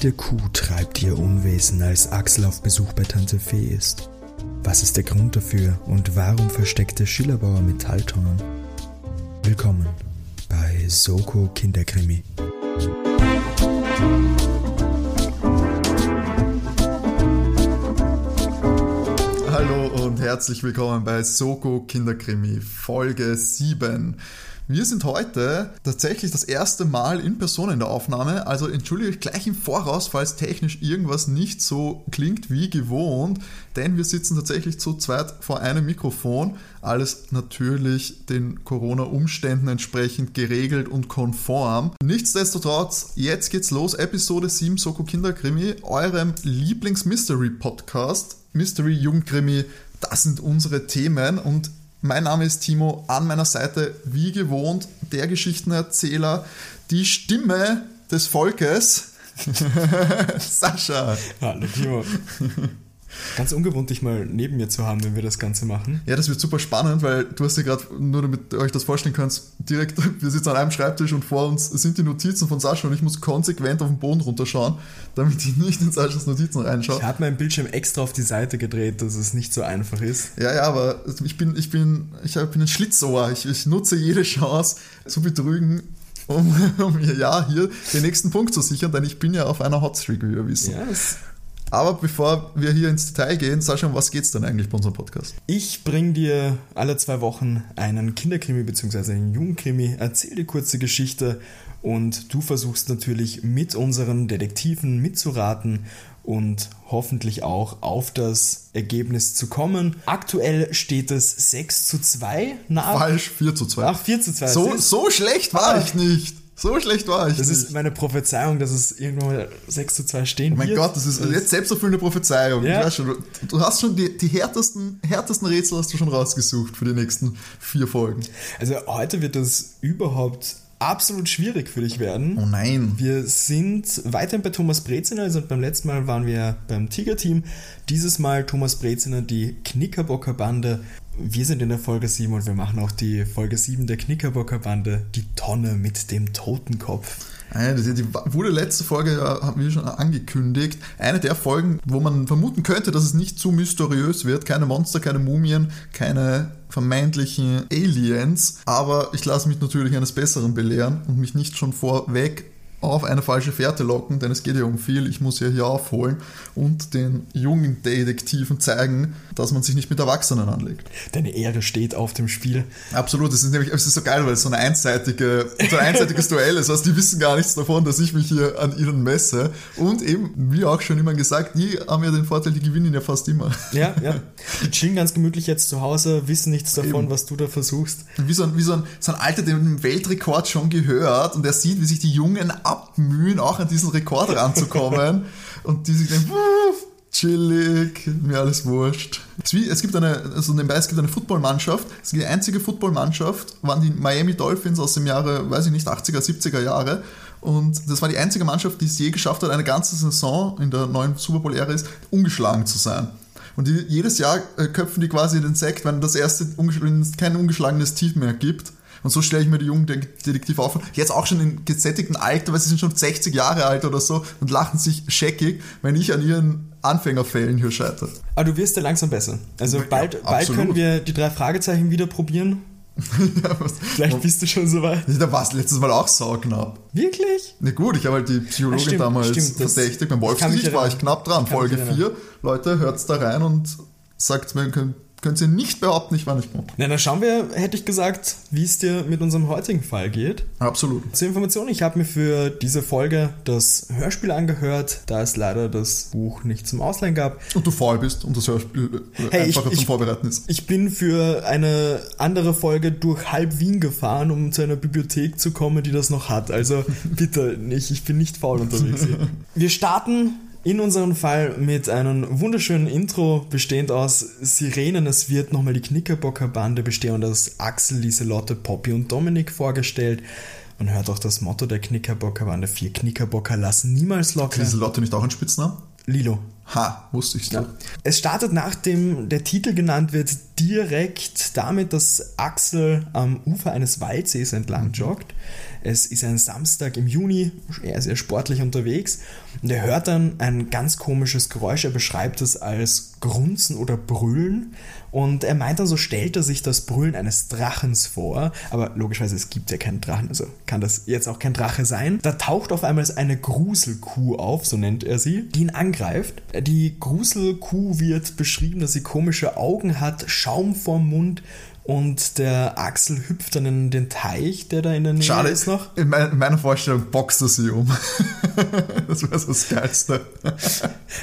Wilde Kuh treibt ihr Unwesen, als Axel auf Besuch bei Tante Fee ist. Was ist der Grund dafür und warum versteckte Schillerbauer Metalltonnen? Willkommen bei Soko Kinderkrimi. Hallo und herzlich willkommen bei Soko Kinderkrimi Folge 7. Wir sind heute tatsächlich das erste Mal in Person in der Aufnahme, also entschuldige ich gleich im Voraus, falls technisch irgendwas nicht so klingt wie gewohnt, denn wir sitzen tatsächlich zu zweit vor einem Mikrofon, alles natürlich den Corona-Umständen entsprechend geregelt und konform. Nichtsdestotrotz, jetzt geht's los, Episode 7 Soko Kinderkrimi, eurem Lieblings-Mystery-Podcast, Mystery Jugendkrimi, das sind unsere Themen und mein Name ist Timo, an meiner Seite wie gewohnt der Geschichtenerzähler, die Stimme des Volkes, Sascha. Hallo Timo. Ganz ungewohnt, dich mal neben mir zu haben, wenn wir das Ganze machen. Ja, das wird super spannend, weil du hast ja gerade, nur damit ihr euch das vorstellen könnt, direkt, wir sitzen an einem Schreibtisch und vor uns sind die Notizen von Sascha und ich muss konsequent auf den Boden runterschauen, damit ich nicht in Saschas Notizen reinschaue. Ich habe meinen Bildschirm extra auf die Seite gedreht, dass es nicht so einfach ist. Ja, ja, aber ich bin, ich bin, ich bin ein Schlitzohr. Ich, ich nutze jede Chance zu betrügen, um, um mir ja hier den nächsten Punkt zu sichern, denn ich bin ja auf einer Hotstreak, wie wir wissen. Ja, aber bevor wir hier ins Detail gehen, Sascha, um was geht's denn eigentlich bei unserem Podcast? Ich bringe dir alle zwei Wochen einen Kinderkrimi bzw. einen Jugendkrimi, erzähl dir kurze Geschichte und du versuchst natürlich mit unseren Detektiven mitzuraten und hoffentlich auch auf das Ergebnis zu kommen. Aktuell steht es 6 zu 2 nach. Falsch, 4 zu 2. Ach, 4 zu 2. So, so schlecht war ah. ich nicht. So schlecht war ich. Das nicht. ist meine Prophezeiung, dass es irgendwann mal 6 zu 2 stehen oh mein wird. Gott, das ist jetzt selbsterfüllende Prophezeiung. Ja. Schon, du hast schon die, die härtesten, härtesten Rätsel hast du schon rausgesucht für die nächsten vier Folgen. Also heute wird das überhaupt absolut schwierig für dich werden. Oh nein. Wir sind weiterhin bei Thomas Breziner, also beim letzten Mal waren wir beim Tiger-Team. Dieses Mal Thomas Breziner, die Knickerbocker Bande. Wir sind in der Folge 7 und wir machen auch die Folge 7 der Knickerbocker Bande, die Tonne mit dem Totenkopf. Die wurde letzte Folge, haben wir schon angekündigt, eine der Folgen, wo man vermuten könnte, dass es nicht zu mysteriös wird. Keine Monster, keine Mumien, keine vermeintlichen Aliens. Aber ich lasse mich natürlich eines Besseren belehren und mich nicht schon vorweg auf eine falsche Fährte locken, denn es geht ja um viel. Ich muss ja hier aufholen und den jungen Detektiven zeigen, dass man sich nicht mit Erwachsenen anlegt. Deine Ehre steht auf dem Spiel. Absolut, es ist nämlich es ist so geil, weil es so, eine einseitige, so ein einseitiges Duell ist. Also die wissen gar nichts davon, dass ich mich hier an ihnen messe. Und eben, wie auch schon immer gesagt, die haben ja den Vorteil, die gewinnen ja fast immer. Ja, ja. Die chillen ganz gemütlich jetzt zu Hause, wissen nichts davon, eben. was du da versuchst. Wie so ein, wie so ein, so ein Alter, der den Weltrekord schon gehört und der sieht, wie sich die Jungen abmühen, auch an diesen Rekord ranzukommen. und die sich denken, chillig, mir alles wurscht. Es gibt eine, also nebenbei, es gibt eine Footballmannschaft, die einzige Footballmannschaft waren die Miami Dolphins aus dem Jahre, weiß ich nicht, 80er, 70er Jahre. Und das war die einzige Mannschaft, die es je geschafft hat, eine ganze Saison in der neuen Super Bowl-Ära ist, ungeschlagen zu sein. Und die, jedes Jahr äh, köpfen die quasi den Sekt, wenn das erste wenn es kein ungeschlagenes Team mehr gibt. Und so stelle ich mir die jungen Detektive auf. Jetzt auch schon im gesättigten Alter, weil sie sind schon 60 Jahre alt oder so und lachen sich scheckig, wenn ich an ihren Anfängerfällen hier scheitere. Aber du wirst ja langsam besser. Also bald, ja, bald können wir die drei Fragezeichen wieder probieren. ja, Vielleicht bist du schon so weit. Da war es letztes Mal auch sauknapp. Wirklich? Na gut, ich habe halt die Psychologin stimmt, damals stimmt, verdächtigt. Beim Wolfsgesicht war ich knapp dran. Folge 4. Leute, hört's da rein und sagt mir, könnt ihr nicht behaupten, ich war nicht gut. Na, dann schauen wir, hätte ich gesagt, wie es dir mit unserem heutigen Fall geht. Absolut. Zur Information, ich habe mir für diese Folge das Hörspiel angehört, da es leider das Buch nicht zum Ausleihen gab. Und du faul bist und das Hörspiel äh, hey, einfacher ich, zum Vorbereiten ist. Ich bin für eine andere Folge durch halb Wien gefahren, um zu einer Bibliothek zu kommen, die das noch hat. Also bitte nicht, ich bin nicht faul unterwegs hier. Wir starten in unserem Fall mit einem wunderschönen Intro, bestehend aus Sirenen. Es wird nochmal die Knickerbocker Bande bestehend aus Axel, Lieselotte, Poppy und Dominik vorgestellt. Man hört auch das Motto der Knickerbocker Bande. Vier Knickerbocker lassen niemals locker. Lieselotte nicht auch ein Spitzname? Lilo. Ha, wusste ich so. Ja. Es startet nachdem der Titel genannt wird, direkt damit, dass Axel am Ufer eines Waldsees entlang joggt. Es ist ein Samstag im Juni, er ist sehr sportlich unterwegs und er hört dann ein ganz komisches Geräusch. Er beschreibt es als Grunzen oder Brüllen und er meint dann, so stellt er sich das Brüllen eines Drachens vor. Aber logischerweise, es gibt ja keinen Drachen, also kann das jetzt auch kein Drache sein. Da taucht auf einmal eine Gruselkuh auf, so nennt er sie, die ihn angreift. Die Gruselkuh wird beschrieben, dass sie komische Augen hat, Schaum vorm Mund und der Axel hüpft dann in den Teich, der da in der Nähe Schade, ist noch. In, mein, in meiner Vorstellung boxt er sie um. das wäre so das Geilste.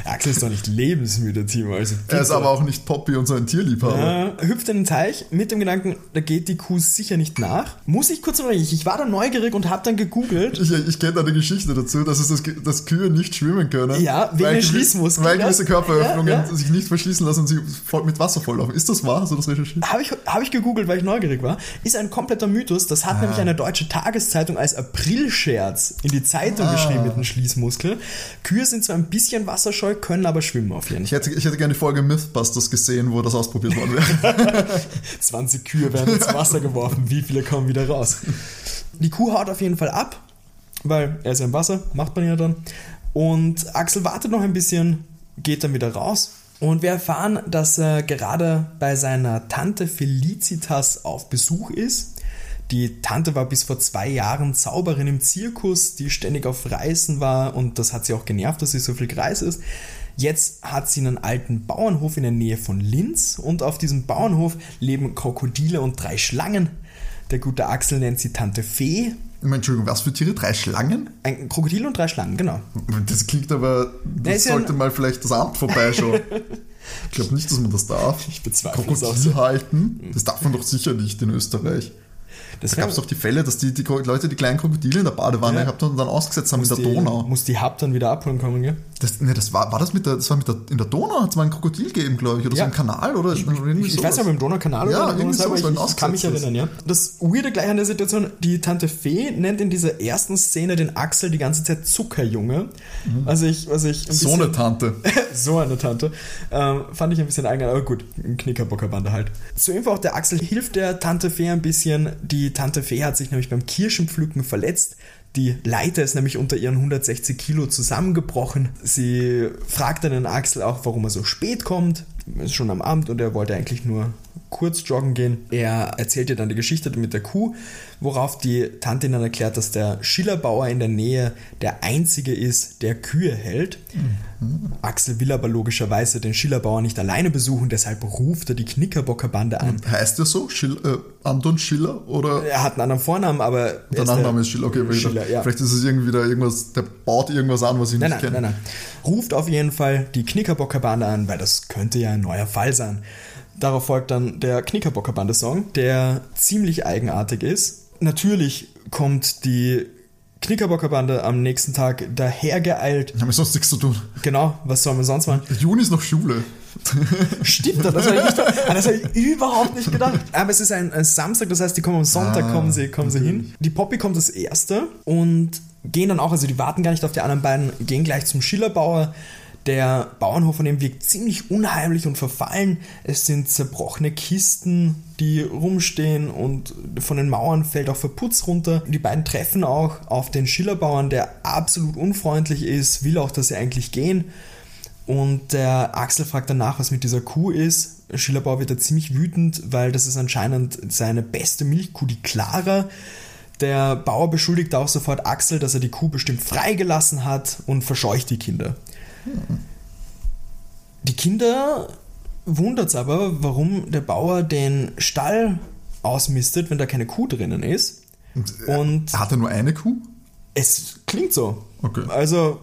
Axel ist doch nicht lebensmüde, Timo. Also er ist aber auch nicht Poppy und so ein Tierliebhaber. Ja, hüpft in den Teich mit dem Gedanken, da geht die Kuh sicher nicht nach. Muss ich kurz unterbrechen? Ich war da neugierig und habe dann gegoogelt. Ich, ich kenne da eine Geschichte dazu, dass, es das, dass Kühe nicht schwimmen können. Ja, wegen weil Schließmuskeln. Weil gewisse Körperöffnungen ja, ja. sich nicht verschließen lassen und sie mit Wasser volllaufen. Ist das wahr? Hast du das recherchiert? Habe ich, hab ich gegoogelt, weil ich neugierig war. Ist ein kompletter Mythos. Das hat Ah. nämlich eine deutsche Tageszeitung als Aprilscherz in die Zeitung Ah. geschrieben mit dem Schließmuskel. Kühe sind zwar ein bisschen wasserscheu, können aber schwimmen auf jeden Ich Fall. hätte, ich hätte gerne die Folge Mythbusters gesehen, wo das ausprobiert worden wäre. 20 Kühe werden ins Wasser geworfen. Wie viele kommen wieder raus? Die Kuh haut auf jeden Fall ab, weil er ist ja im Wasser, macht man ja dann. Und Axel wartet noch ein bisschen, geht dann wieder raus. Und wir erfahren, dass er gerade bei seiner Tante Felicitas auf Besuch ist. Die Tante war bis vor zwei Jahren Zauberin im Zirkus, die ständig auf Reisen war und das hat sie auch genervt, dass sie so viel gereist ist. Jetzt hat sie einen alten Bauernhof in der Nähe von Linz und auf diesem Bauernhof leben Krokodile und drei Schlangen. Der gute Axel nennt sie Tante Fee. Entschuldigung, was für Tiere? Drei Schlangen? Ein Krokodil und drei Schlangen, genau. Das klingt aber, das ja sollte mal vielleicht das Amt vorbeischauen. ich glaube nicht, dass man das darf. Ich bezweifle es auch Krokodil so. halten, das darf man doch sicher nicht in Österreich. Das Da gab es doch die Fälle, dass die, die Leute die kleinen Krokodile in der Badewanne Ja. gehabt haben und dann ausgesetzt haben in der die, Donau. Muss die Hab dann wieder abholen kommen, gell? Das, ne, das war, war das mit der, das war mit der, in der Donau hat es mal ein Krokodil gegeben, glaube ich, oder Ja. so ein Kanal oder irgendwie Ich weiß nicht, ob im Donaukanal Ja, oder irgendwie selber, sowas, ich, ich kann mich ausgesetzt erinnern, ja. Das Weirde gleich an der Situation, die Tante Fee nennt in dieser ersten Szene den Axel die ganze Zeit Zuckerjunge. Was ich, was ich ein So eine Tante. so eine Tante. Ähm, fand ich ein bisschen eigen, aber gut, ein Knickerbockerbande halt. Zur Info auch, der Axel hilft der Tante Fee ein bisschen. Die Tante Fee hat sich nämlich beim Kirschenpflücken verletzt. Die Leiter ist nämlich unter ihren 160 Kilo zusammengebrochen. Sie fragt dann den Axel auch, warum er so spät kommt. Ist schon am Abend und er wollte eigentlich nur kurz joggen gehen. Er erzählt ihr dann die Geschichte mit der Kuh, worauf die Tante dann erklärt, dass der Schillerbauer in der Nähe der einzige ist, der Kühe hält. Axel will aber logischerweise den Schillerbauer nicht alleine besuchen, deshalb ruft er die Knickerbockerbande an. Heißt der so? Schill, äh, Anton Schiller? Oder Er hat einen anderen Vornamen, aber er der ist Nachname ist Schiller? Okay, Schiller, ja. vielleicht ist es irgendwie da irgendwas, der baut irgendwas an, was ich Nein, nicht nein, kenne. nein, nein. Ruft auf jeden Fall die Knickerbockerbande an, weil das könnte ja ein neuer Fall sein. Darauf folgt dann der Knickerbockerbande-Song, der ziemlich eigenartig ist. Natürlich kommt die Knickerbockerbande am nächsten Tag dahergeeilt. Haben wir sonst nichts zu tun. Genau, was soll man sonst machen? Juni ist noch Schule. Stimmt, das habe ich, nicht, das hab ich überhaupt nicht gedacht. Aber es ist ein, ein Samstag, das heißt, die kommen am Sonntag, Ah, kommen sie, kommen sie hin. Die Poppy kommt als erste und gehen dann auch, also die warten gar nicht auf die anderen beiden, gehen gleich zum Schillerbauer. Der Bauernhof von dem wirkt ziemlich unheimlich und verfallen. Es sind zerbrochene Kisten, die rumstehen und von den Mauern fällt auch Verputz runter. Die beiden treffen auch auf den Schillerbauern, der absolut unfreundlich ist, will auch, dass sie eigentlich gehen. Und der Axel fragt danach, was mit dieser Kuh ist. Schillerbauer wird da ziemlich wütend, weil das ist anscheinend seine beste Milchkuh, die Clara. Der Bauer beschuldigt auch sofort Axel, dass er die Kuh bestimmt freigelassen hat und verscheucht die Kinder. Die Kinder wundert es aber, warum der Bauer den Stall ausmistet, wenn da keine Kuh drinnen ist. Und Hat er nur eine Kuh? es klingt so. Okay. Also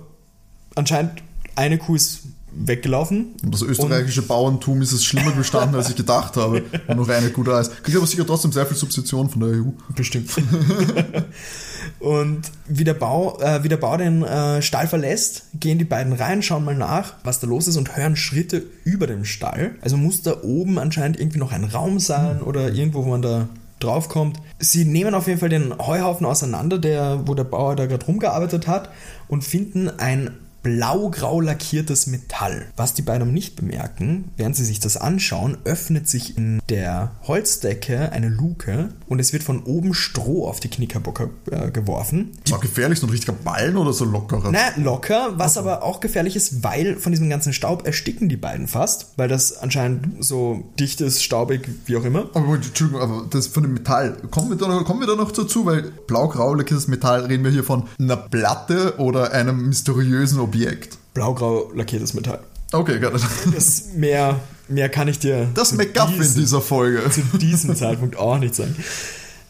anscheinend eine Kuh ist weggelaufen. Und das österreichische Bauerntum ist es schlimmer gestanden, als ich gedacht habe. Und noch eine da ist. Kriegt aber sicher trotzdem sehr viel Substitution von der EU. Bestimmt. Und wie der, Bau, äh, wie der Bau den äh, Stall verlässt, gehen die beiden rein, schauen mal nach, was da los ist und hören Schritte über dem Stall. Also muss da oben anscheinend irgendwie noch ein Raum sein oder irgendwo, wo man da draufkommt. Sie nehmen auf jeden Fall den Heuhaufen auseinander, der, wo der Bauer da gerade rumgearbeitet hat und finden ein blaugrau lackiertes Metall. Was die beiden nicht bemerken, während sie sich das anschauen, öffnet sich in der Holzdecke eine Luke und es wird von oben Stroh auf die Knickerbocker äh, geworfen. War gefährlich, so ein richtiger Ballen oder so lockerer? Na, locker, was aber auch gefährlich ist, weil von diesem ganzen Staub ersticken die beiden fast, weil das anscheinend so dicht ist, staubig, wie auch immer. Aber Entschuldigung, aber das von dem Metall, kommen wir da noch, kommen wir da noch dazu, weil blau-grau lackiertes Metall, reden wir hier von einer Platte oder einem mysteriösen Objekt? Blaugrau lackiertes Metall. Okay, got it. Das mehr, mehr kann ich dir Das zu McGuffin diesem- dieser Folge. zu diesem Zeitpunkt auch nicht sagen.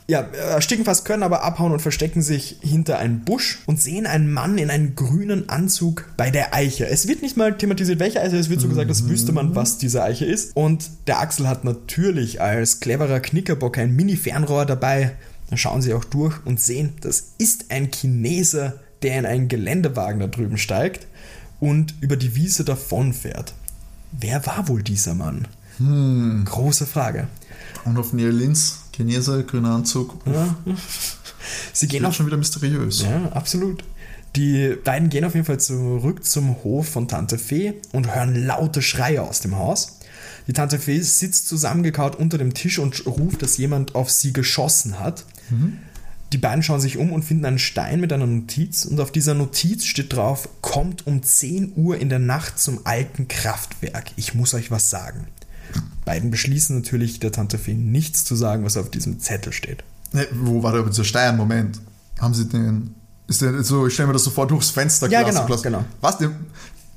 Ja, ersticken fast können aber abhauen und verstecken sich hinter einen Busch und sehen einen Mann in einem grünen Anzug bei der Eiche. Es wird nicht mal thematisiert, welche Eiche, es wird so gesagt, das wüsste man, was diese Eiche ist. Und der Axel hat natürlich als cleverer Knickerbock ein Mini-Fernrohr dabei. Dann schauen sie auch durch und sehen, das ist ein Chineser, der in einen Geländewagen da drüben steigt und über die Wiese davonfährt. Wer war wohl dieser Mann? Große Frage. Und auf Neil Linz, Chinese, grüner Anzug. Ja. Sie gehen auf schon wieder mysteriös. Ja, absolut. Die beiden gehen auf jeden Fall zurück zum Hof von Tante Fee und hören laute Schreie aus dem Haus. Die Tante Fee sitzt zusammengekaut unter dem Tisch und ruft, dass jemand auf sie geschossen hat. Die beiden schauen sich um und finden einen Stein mit einer Notiz und auf dieser Notiz steht drauf, kommt um 10 Uhr in der Nacht zum alten Kraftwerk. Ich muss euch was sagen. Beiden beschließen natürlich der Tante Fee nichts zu sagen, was auf diesem Zettel steht. Ne, wo war der dieser Stein? Moment. Haben sie den. Ist der so, ich stelle mir das sofort durchs Fenster Ja, genau, genau. Was? Der,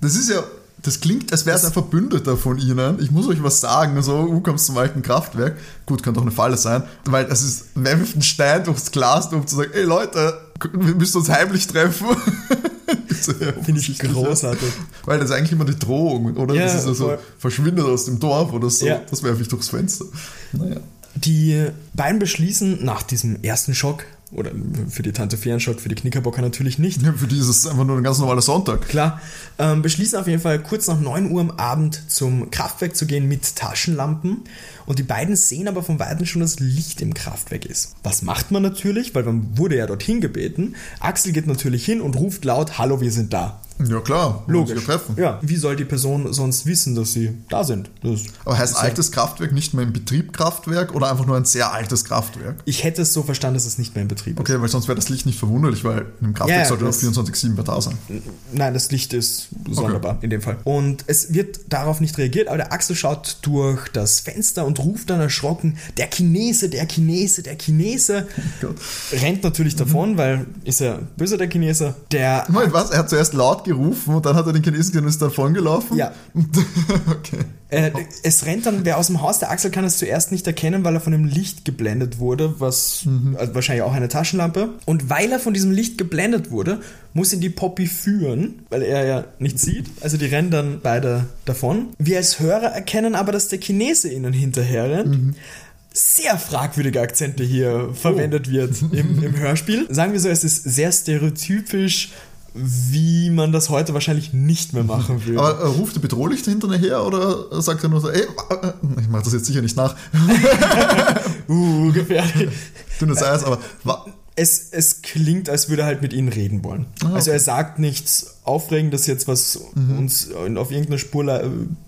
das ist ja. Das klingt, als wäre es ein Verbündeter von ihnen. Ich muss euch was sagen. So, du kommst zum alten Kraftwerk. Gut, könnte auch eine Falle sein. Weil das ist, wer wirft einen Stein durchs Glas, um zu sagen, ey Leute, wir müssen uns heimlich treffen. Finde ich großartig. Weil das ist eigentlich immer die Drohung, oder? Ja, das ist ja so, voll. verschwindet aus dem Dorf oder so. Ja. Das werfe ich durchs Fenster. Naja. Die beiden beschließen nach diesem ersten Schock, oder für die Tante Fee ein Schock, für die Knickerbocker natürlich nicht, Ja, Für die ist es einfach nur ein ganz normaler Sonntag. klar, ähm, beschließen auf jeden Fall kurz nach 9 Uhr am Abend zum Kraftwerk zu gehen mit Taschenlampen. Und die beiden sehen aber von Weitem schon, dass Licht im Kraftwerk ist. Was macht man natürlich? Weil man wurde ja dorthin gebeten. Axel geht natürlich hin und ruft laut, Hallo, wir sind da. Ja, klar. Logisch. treffen. Ja, wie soll die Person sonst wissen, dass sie da sind? Das Aber heißt ja- altes Kraftwerk nicht mehr im Betrieb Kraftwerk oder einfach nur ein sehr altes Kraftwerk? Ich hätte es so verstanden, dass es nicht mehr in Betrieb ist. Okay, weil sonst wäre das Licht nicht verwunderlich, weil im Kraftwerk Ja, sollte das- 24-7 da sein. Nein, das Licht ist sonderbar in dem Fall. Und es wird darauf nicht reagiert, aber der Axel schaut durch das Fenster und ruft dann erschrocken, der Chinese, der Chinese, der Chinese. Gott. Rennt natürlich davon, weil ist ja böse der Chinese. Der Moment, was? Er hat zuerst laut gerufen und dann hat er den Chinesen gesehen und ist davon gelaufen? Ja. okay. Äh, es rennt dann wer aus dem Haus. Der Axel kann es zuerst nicht erkennen, weil er von dem Licht geblendet wurde, was also wahrscheinlich auch eine Taschenlampe. Und weil er von diesem Licht geblendet wurde, muss ihn die Poppy führen, weil er ja nichts sieht. Also die rennen dann beide davon. Wir als Hörer erkennen aber, dass der Chinese ihnen hinterher rennt. Sehr fragwürdige Akzente hier verwendet wird im, im Hörspiel. Sagen wir so, es ist sehr stereotypisch, wie man das heute wahrscheinlich nicht mehr machen würde. Aber äh, ruft er bedrohlich hinterher her oder sagt er nur so, ey, äh, äh, ich mache das jetzt sicher nicht nach, Uh, gefährlich. dünnes Eis, aber Es, es klingt, als würde er halt mit ihnen reden wollen. Ah, Also okay. er sagt nichts Aufregendes jetzt, was uns auf irgendeine Spur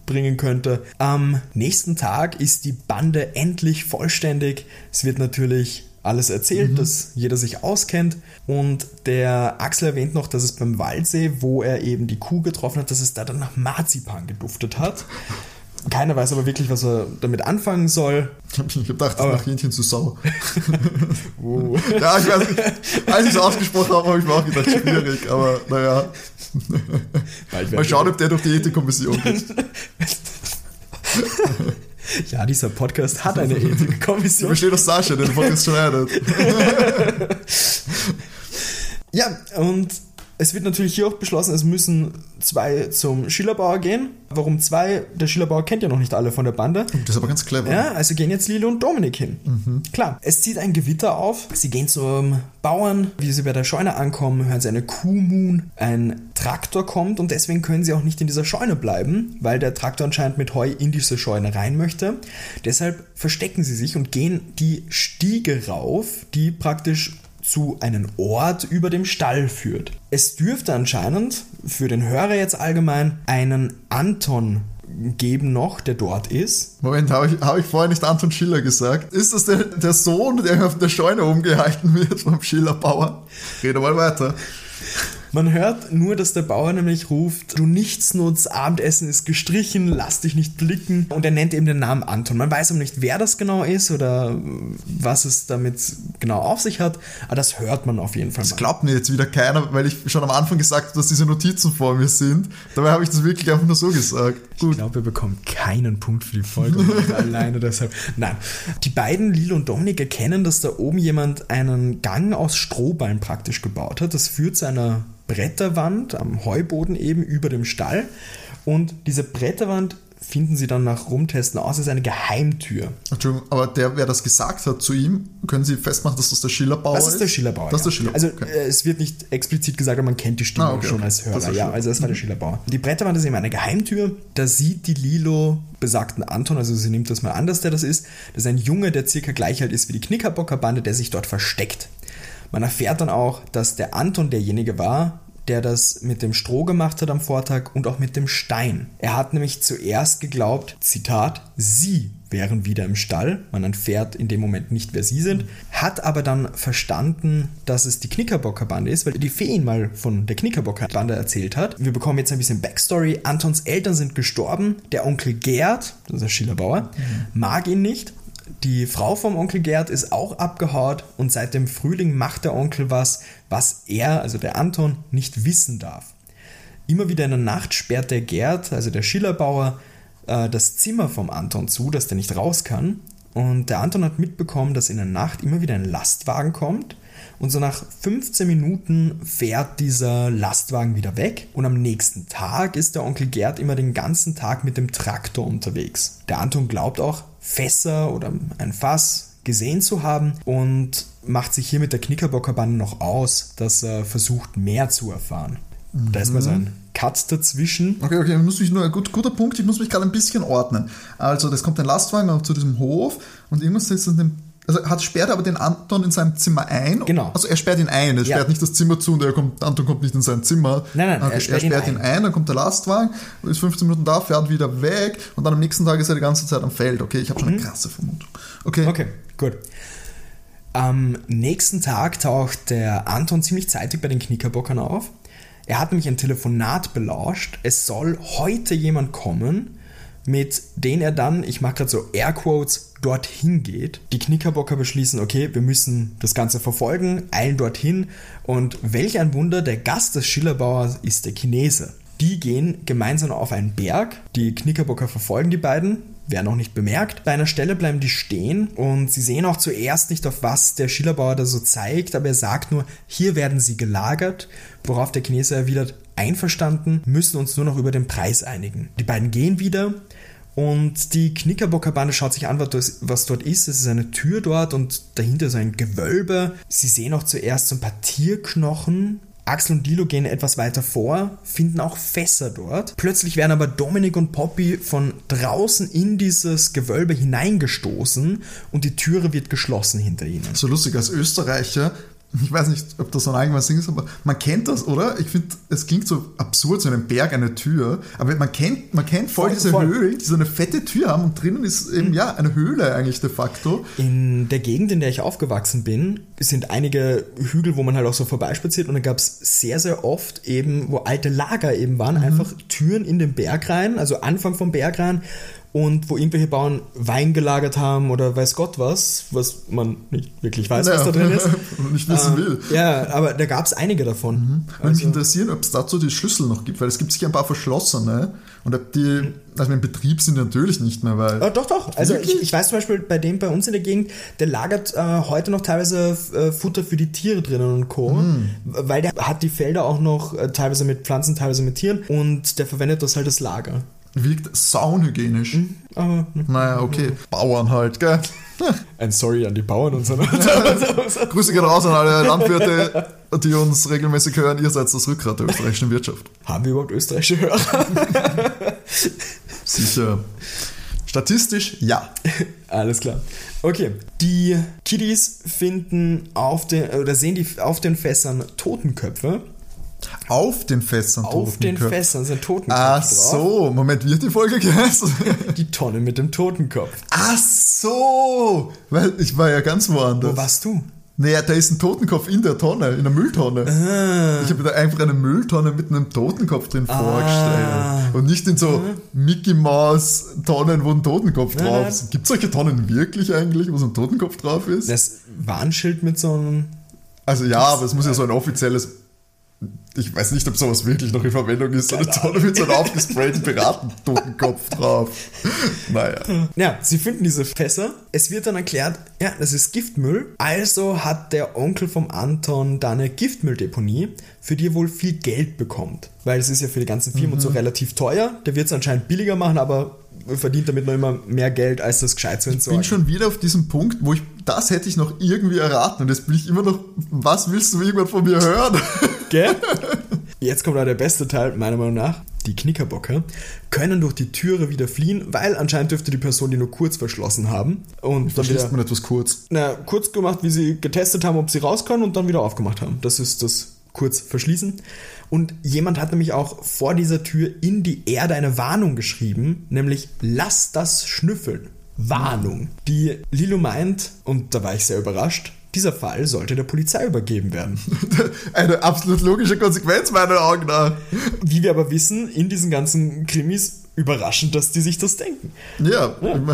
bringen könnte. Am nächsten Tag ist die Bande endlich vollständig. Es wird natürlich alles erzählt, dass jeder sich auskennt. Und der Axel erwähnt noch, dass es beim Waldsee, wo er eben die Kuh getroffen hat, dass es da dann nach Marzipan geduftet hat. Keiner weiß aber wirklich, was er damit anfangen soll. ich habe hab gedacht, das Aber- Hähnchen zu sau. Uh. Ja, ich weiß nicht, als ich es ausgesprochen habe, habe ich mir auch gedacht, schwierig, aber naja. Mal schauen, ob der durch die Ethikkommission geht. Ja, dieser Podcast hat eine Ich Ethikkommission. verstehe doch Sascha, der den Podcast schneidet. Ja, und es wird natürlich hier auch beschlossen, es müssen zwei zum Schillerbauer gehen. Warum zwei? Der Schillerbauer kennt ja noch nicht alle von der Bande. Das ist aber ganz clever. Ja, also gehen jetzt Lilo und Dominik hin. Klar, es zieht ein Gewitter auf. Sie gehen zum Bauern. Wie sie bei der Scheune ankommen, hören sie eine Kuhmuhn. Ein Traktor kommt und deswegen können sie auch nicht in dieser Scheune bleiben, weil der Traktor anscheinend mit Heu in diese Scheune rein möchte. Deshalb verstecken sie sich und gehen die Stiege rauf, die praktisch zu einem Ort über dem Stall führt. Es dürfte anscheinend für den Hörer jetzt allgemein einen Anton geben noch, der dort ist. Moment, habe ich, hab ich vorher nicht Anton Schiller gesagt? Ist das der, der Sohn, der auf der Scheune umgehalten wird vom Schillerbauer? Rede mal weiter. Man hört nur, dass der Bauer nämlich ruft, du Nichtsnutz, Abendessen ist gestrichen, lass dich nicht blicken. Und er nennt eben den Namen Anton. Man weiß aber nicht, wer das genau ist oder was es damit genau auf sich hat, aber das hört man auf jeden Fall. Das glaubt mir jetzt wieder keiner, weil ich schon am Anfang gesagt habe, dass diese Notizen vor mir sind. Dabei habe ich das wirklich einfach nur so gesagt. Gut. Ich glaube, wir bekommen keinen Punkt für die Folge alleine deshalb. Nein. Die beiden, Lilo und Dominik, erkennen, dass da oben jemand einen Gang aus Strohballen praktisch gebaut hat. Das führt zu einer Bretterwand am Heuboden eben über dem Stall. Und diese Bretterwand finden sie dann nach Rumtesten aus, ist eine Geheimtür. Entschuldigung, aber der, wer das gesagt hat zu ihm, können Sie festmachen, dass das der Schillerbauer ist? Das ist der Schillerbauer. Das ist der Schillerbauer. Also okay. es wird nicht explizit gesagt, aber man kennt die Stimme ah, okay, schon als Hörer. Ja, also das war der mhm. Schillerbauer. Die Bretterwand ist eben eine Geheimtür. Da sieht die Lilo besagten Anton, also sie nimmt das mal an, dass der das ist. Das ist ein Junge, der circa gleich alt ist wie die Knickerbockerbande, der sich dort versteckt. Man erfährt dann auch, dass der Anton derjenige war, der das mit dem Stroh gemacht hat am Vortag und auch mit dem Stein. Er hat nämlich zuerst geglaubt, Zitat, sie wären wieder im Stall. Man erfährt in dem Moment nicht, wer sie sind, hat aber dann verstanden, dass es die Knickerbocker-Bande ist, weil die Fee ihn mal von der Knickerbocker-Bande erzählt hat. Wir bekommen jetzt ein bisschen Backstory. Antons Eltern sind gestorben. Der Onkel Gerd, das ist der Schillerbauer, mhm. mag ihn nicht die Frau vom Onkel Gerd ist auch abgehaut und seit dem Frühling macht der Onkel was, was er, also der Anton, nicht wissen darf. Immer wieder in der Nacht sperrt der Gerd, also der Schillerbauer, äh, das Zimmer vom Anton zu, dass der nicht raus kann. Und der Anton hat mitbekommen, dass in der Nacht immer wieder ein Lastwagen kommt und so nach 15 Minuten fährt dieser Lastwagen wieder weg und am nächsten Tag ist der Onkel Gerd immer den ganzen Tag mit dem Traktor unterwegs. Der Anton glaubt auch, Fässer oder ein Fass gesehen zu haben und macht sich hier mit der Knickerbockerbande noch aus, dass er versucht, mehr zu erfahren. Mhm. Da ist mal so ein Cut dazwischen. Okay, okay, muss mich nur, gut, guter Punkt, ich muss mich gerade ein bisschen ordnen. Also, das kommt ein Lastwagen zu diesem Hof und irgendwas ist in dem also hat sperrt aber den Anton in seinem Zimmer ein. Genau. Also er sperrt ihn ein. Er ja. sperrt nicht das Zimmer zu und er kommt, Anton kommt nicht in sein Zimmer. Nein, nein, okay, er sperrt, er sperrt ihn, ein. ihn, ein. Dann kommt der Lastwagen, ist 15 Minuten da, fährt wieder weg und dann am nächsten Tag ist er die ganze Zeit am Feld. Okay, ich habe schon mhm. eine krasse Vermutung. Okay. Okay, gut. Am nächsten Tag taucht der Anton ziemlich zeitig bei den Knickerbockern auf. Er hat nämlich ein Telefonat belauscht. Es soll heute jemand kommen, mit denen er dann, ich mache gerade so Airquotes, dorthin geht. Die Knickerbocker beschließen, okay, wir müssen das Ganze verfolgen, eilen dorthin und welch ein Wunder, der Gast des Schillerbauers ist der Chinese. Die gehen gemeinsam auf einen Berg, die Knickerbocker verfolgen die beiden, werden noch nicht bemerkt. Bei einer Stelle bleiben die stehen und sie sehen auch zuerst nicht, auf was der Schillerbauer da so zeigt, aber er sagt nur, hier werden sie gelagert, worauf der Chinese erwidert, einverstanden, müssen uns nur noch über den Preis einigen. Die beiden gehen wieder und die Knickerbocker Bande schaut sich an, was dort ist. Es ist eine Tür dort und dahinter ist ein Gewölbe. Sie sehen auch zuerst so ein paar Tierknochen. Axel und Dilo gehen etwas weiter vor, finden auch Fässer dort. Plötzlich werden aber Dominik und Poppy von draußen in dieses Gewölbe hineingestoßen und die Türe wird geschlossen hinter ihnen. So lustig, als Österreicher ich weiß nicht, ob das so ein allgemeines Ding ist, aber man kennt das, oder? Ich finde, es klingt so absurd, so einen Berg, eine Tür, aber man kennt, man kennt voll, voll diese voll. Höhlen, die so eine fette Tür haben und drinnen ist eben, ja, eine Höhle eigentlich de facto. In der Gegend, in der ich aufgewachsen bin, sind einige Hügel, wo man halt auch so vorbeispaziert und da gab es sehr, sehr oft eben, wo alte Lager eben waren, mhm. einfach Türen in den Berg rein, also Anfang vom Berg rein und wo irgendwelche Bauern Wein gelagert haben oder weiß Gott was, was man nicht wirklich weiß, naja, was da drin ist. nicht wissen äh, will. Ja, aber da gab es einige davon. Mhm. Würde also, mich interessieren, ob es dazu die Schlüssel noch gibt, weil es gibt sicher ein paar verschlossene und ob die, also im Betrieb sind natürlich nicht mehr, weil. Äh, doch, doch. Also ich, ich, weiß zum Beispiel bei dem bei uns in der Gegend, der lagert äh, heute noch teilweise äh, Futter für die Tiere drinnen und Co. Mhm. Weil der hat die Felder auch noch äh, teilweise mit Pflanzen, teilweise mit Tieren und der verwendet das halt als Lager. Wirkt saunhygienisch. Mhm, aber, naja, okay. Bauern halt, gell? Ein Sorry an die Bauern und so. Grüße gehen raus an alle Landwirte, die uns regelmäßig hören. Ihr seid das Rückgrat der österreichischen Wirtschaft. Haben wir überhaupt österreichische Hörer? Sicher. Statistisch ja. Alles klar. Okay. Die Kiddies finden auf den, oder sehen die auf den Fässern Totenköpfe. Auf den Fässern Auf den. Fässern sind Totenköpfe Ach drauf. so, Moment, wie hat die Folge geheißen? Die Tonne mit dem Totenkopf. Ach so, weil ich war ja ganz woanders. Wo warst du? Naja, da ist ein Totenkopf in der Tonne, in der Mülltonne. Ah. Ich habe mir da einfach eine Mülltonne mit einem Totenkopf drin vorgestellt. Und nicht in so Mickey Mouse Tonnen, wo ein Totenkopf drauf nein. ist. Gibt es solche Tonnen wirklich eigentlich, wo so ein Totenkopf drauf ist? Das Warnschild mit so einem. Also ja, aber es muss ja so ein offizielles. Ich weiß nicht, ob sowas wirklich noch in Verwendung ist. So eine Tonne mit so einem aufgesprayten Piratentotenkopf drauf. Naja. Ja, sie finden diese Fässer. Es wird dann erklärt, ja, das ist Giftmüll. Also hat der Onkel vom Anton da eine Giftmülldeponie, für die er wohl viel Geld bekommt. Weil es ist ja für die ganzen Firmen und so relativ teuer. Der wird es anscheinend billiger machen, aber verdient damit noch immer mehr Geld, als das gescheit zu Ich entsorgen. bin schon wieder auf diesem Punkt, wo ich, das hätte ich noch irgendwie erraten. Und jetzt bin ich immer noch, was willst du irgendwann von mir hören? Gell? Jetzt kommt auch der beste Teil, meiner Meinung nach. Die Knickerbocker können durch die Türe wieder fliehen, weil anscheinend dürfte die Person die nur kurz verschlossen haben. Und dann Verschließt wieder, man etwas kurz. na, kurz gemacht, wie sie getestet haben, ob sie raus können und dann wieder aufgemacht haben. Das ist das kurz verschließen. Und jemand hat nämlich auch vor dieser Tür in die Erde eine Warnung geschrieben, nämlich lass das schnüffeln. Warnung. Die Lilo meint, und da war ich sehr überrascht, dieser Fall sollte der Polizei übergeben werden. Eine absolut logische Konsequenz meiner Augen nach. Wie wir aber wissen, in diesen ganzen Krimis überraschend, dass die sich das denken. Ja, mein,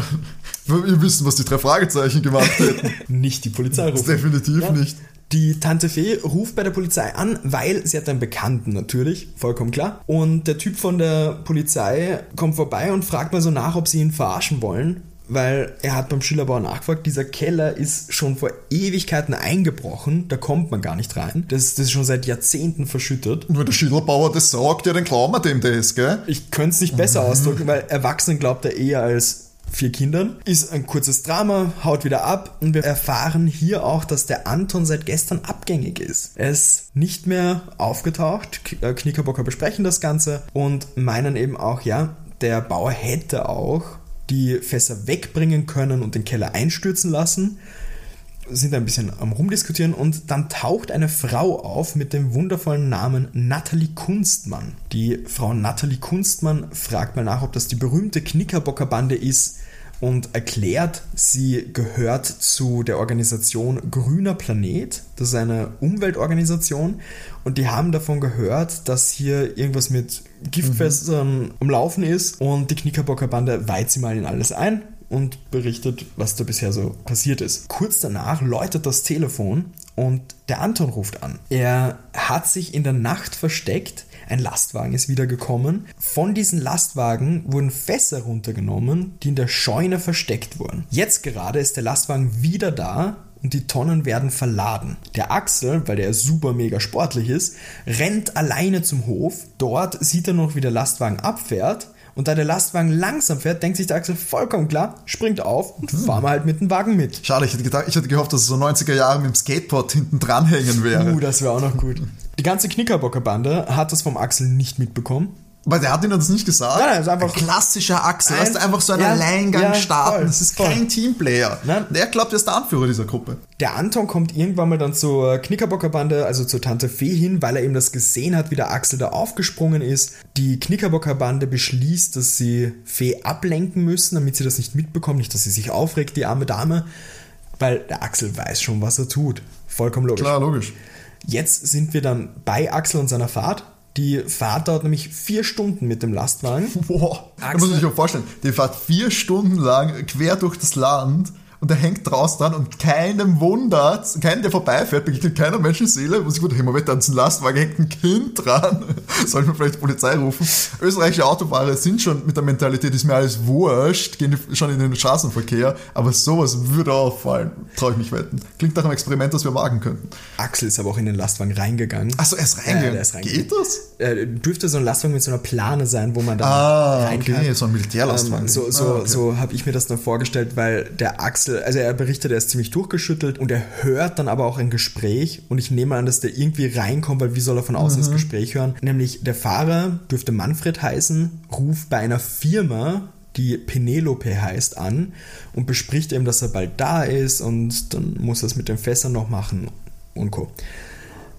wir wissen, was die drei Fragezeichen gemacht hätten. Nicht die Polizei rufen. Definitiv Ja. nicht. Die Tante Fee ruft bei der Polizei an, weil sie hat einen Bekannten natürlich, vollkommen klar. Und der Typ von der Polizei kommt vorbei und fragt mal so nach, ob sie ihn verarschen wollen. Weil er hat beim Schillerbauer nachgefragt, dieser Keller ist schon vor Ewigkeiten eingebrochen, da kommt man gar nicht rein. Das, das ist schon seit Jahrzehnten verschüttet. Und wenn der Schilderbauer das sagt, ja, dann glauben wir dem das, gell? Ich könnte es nicht besser ausdrücken, weil Erwachsenen glaubt er eher als vier Kindern. Ist ein kurzes Drama, haut wieder ab und wir erfahren hier auch, dass der Anton seit gestern abgängig ist. Er ist nicht mehr aufgetaucht. Äh, Knickerbocker besprechen das Ganze und meinen eben auch, ja, der Bauer hätte auch die Fässer wegbringen können und den Keller einstürzen lassen sind ein bisschen am Rumdiskutieren und dann taucht eine Frau auf mit dem wundervollen Namen Natalie Kunstmann. Die Frau Natalie Kunstmann fragt mal nach, ob das die berühmte Knickerbocker-Bande ist und erklärt, sie gehört zu der Organisation Grüner Planet. Das ist eine Umweltorganisation und die haben davon gehört, dass hier irgendwas mit Giftfässern am Laufen ist und die Knickerbocker-Bande weiht sie mal in alles ein und berichtet, was da bisher so passiert ist. Kurz danach läutet das Telefon und der Anton ruft an. Er hat sich in der Nacht versteckt. Ein Lastwagen ist wieder gekommen. Von diesen Lastwagen wurden Fässer runtergenommen, die in der Scheune versteckt wurden. Jetzt gerade ist der Lastwagen wieder da und die Tonnen werden verladen. Der Axel, weil der super mega sportlich ist, rennt alleine zum Hof. Dort sieht er noch, wie der Lastwagen abfährt. Und da der Lastwagen langsam fährt, denkt sich der Axel vollkommen klar, springt auf und fahren wir halt mit dem Wagen mit. Schade, ich hätte, gedacht, ich hätte gehofft, dass es so 90er Jahre mit dem Skateboard hinten dranhängen wäre. Uh, das wäre auch noch gut. Die ganze Knickerbocker-Bande hat das vom Axel nicht mitbekommen. Weil der hat ihnen das nicht gesagt. Nein, nein, ist einfach- ein klassischer Axel. Ein- Weißt du, einfach so ein ja, Alleingang ja, starten. voll, das ist voll. kein Teamplayer. Nein. Der glaubt, er ist der Anführer dieser Gruppe. Der Anton kommt irgendwann mal dann zur Knickerbockerbande, also zur Tante Fee hin, weil er eben das gesehen hat, wie der Axel da aufgesprungen ist. Die Knickerbockerbande beschließt, dass sie Fee ablenken müssen, damit sie das nicht mitbekommt, nicht, dass sie sich aufregt, die arme Dame, weil der Axel weiß schon, was er tut. Vollkommen logisch. Klar, logisch. Jetzt sind wir dann bei Axel und seiner Fahrt. Die Fahrt dauert nämlich vier Stunden mit dem Lastwagen. Boah, da Axel- muss man sich auch vorstellen. Die fährt vier Stunden lang quer durch das Land und der hängt draußen dran und keinem wundert, keinen, der vorbeifährt, begegnet keiner Menschenseele. Wo sich gut, hey, Moment, da ist ein Lastwagen, hängt ein Kind dran. Soll man vielleicht die Polizei rufen? Österreichische Autofahrer sind schon mit der Mentalität, ist mir alles wurscht, gehen schon in den Straßenverkehr, aber sowas würde auffallen, traue ich mich wetten. Klingt nach einem Experiment, das wir wagen könnten. Axel ist aber auch in den Lastwagen reingegangen. Achso, er ist Ja, reingegangen. der ist reingegangen. Geht das? Äh, dürfte so ein Lastwagen mit so einer Plane sein, wo man da Ah, rein okay, kann. so ein Militärlastwagen. Ähm, so so, Ah, okay. so habe ich mir das dann vorgestellt, weil der Axel, also er berichtet, er ist ziemlich durchgeschüttelt und er hört dann aber auch ein Gespräch und ich nehme an, dass der irgendwie reinkommt, weil wie soll er von außen Mhm. das Gespräch hören? Nämlich der Fahrer dürfte Manfred heißen, ruft bei einer Firma die Penelope heißt, an und bespricht ihm, dass er bald da ist und dann muss er es mit den Fässern noch machen und Co.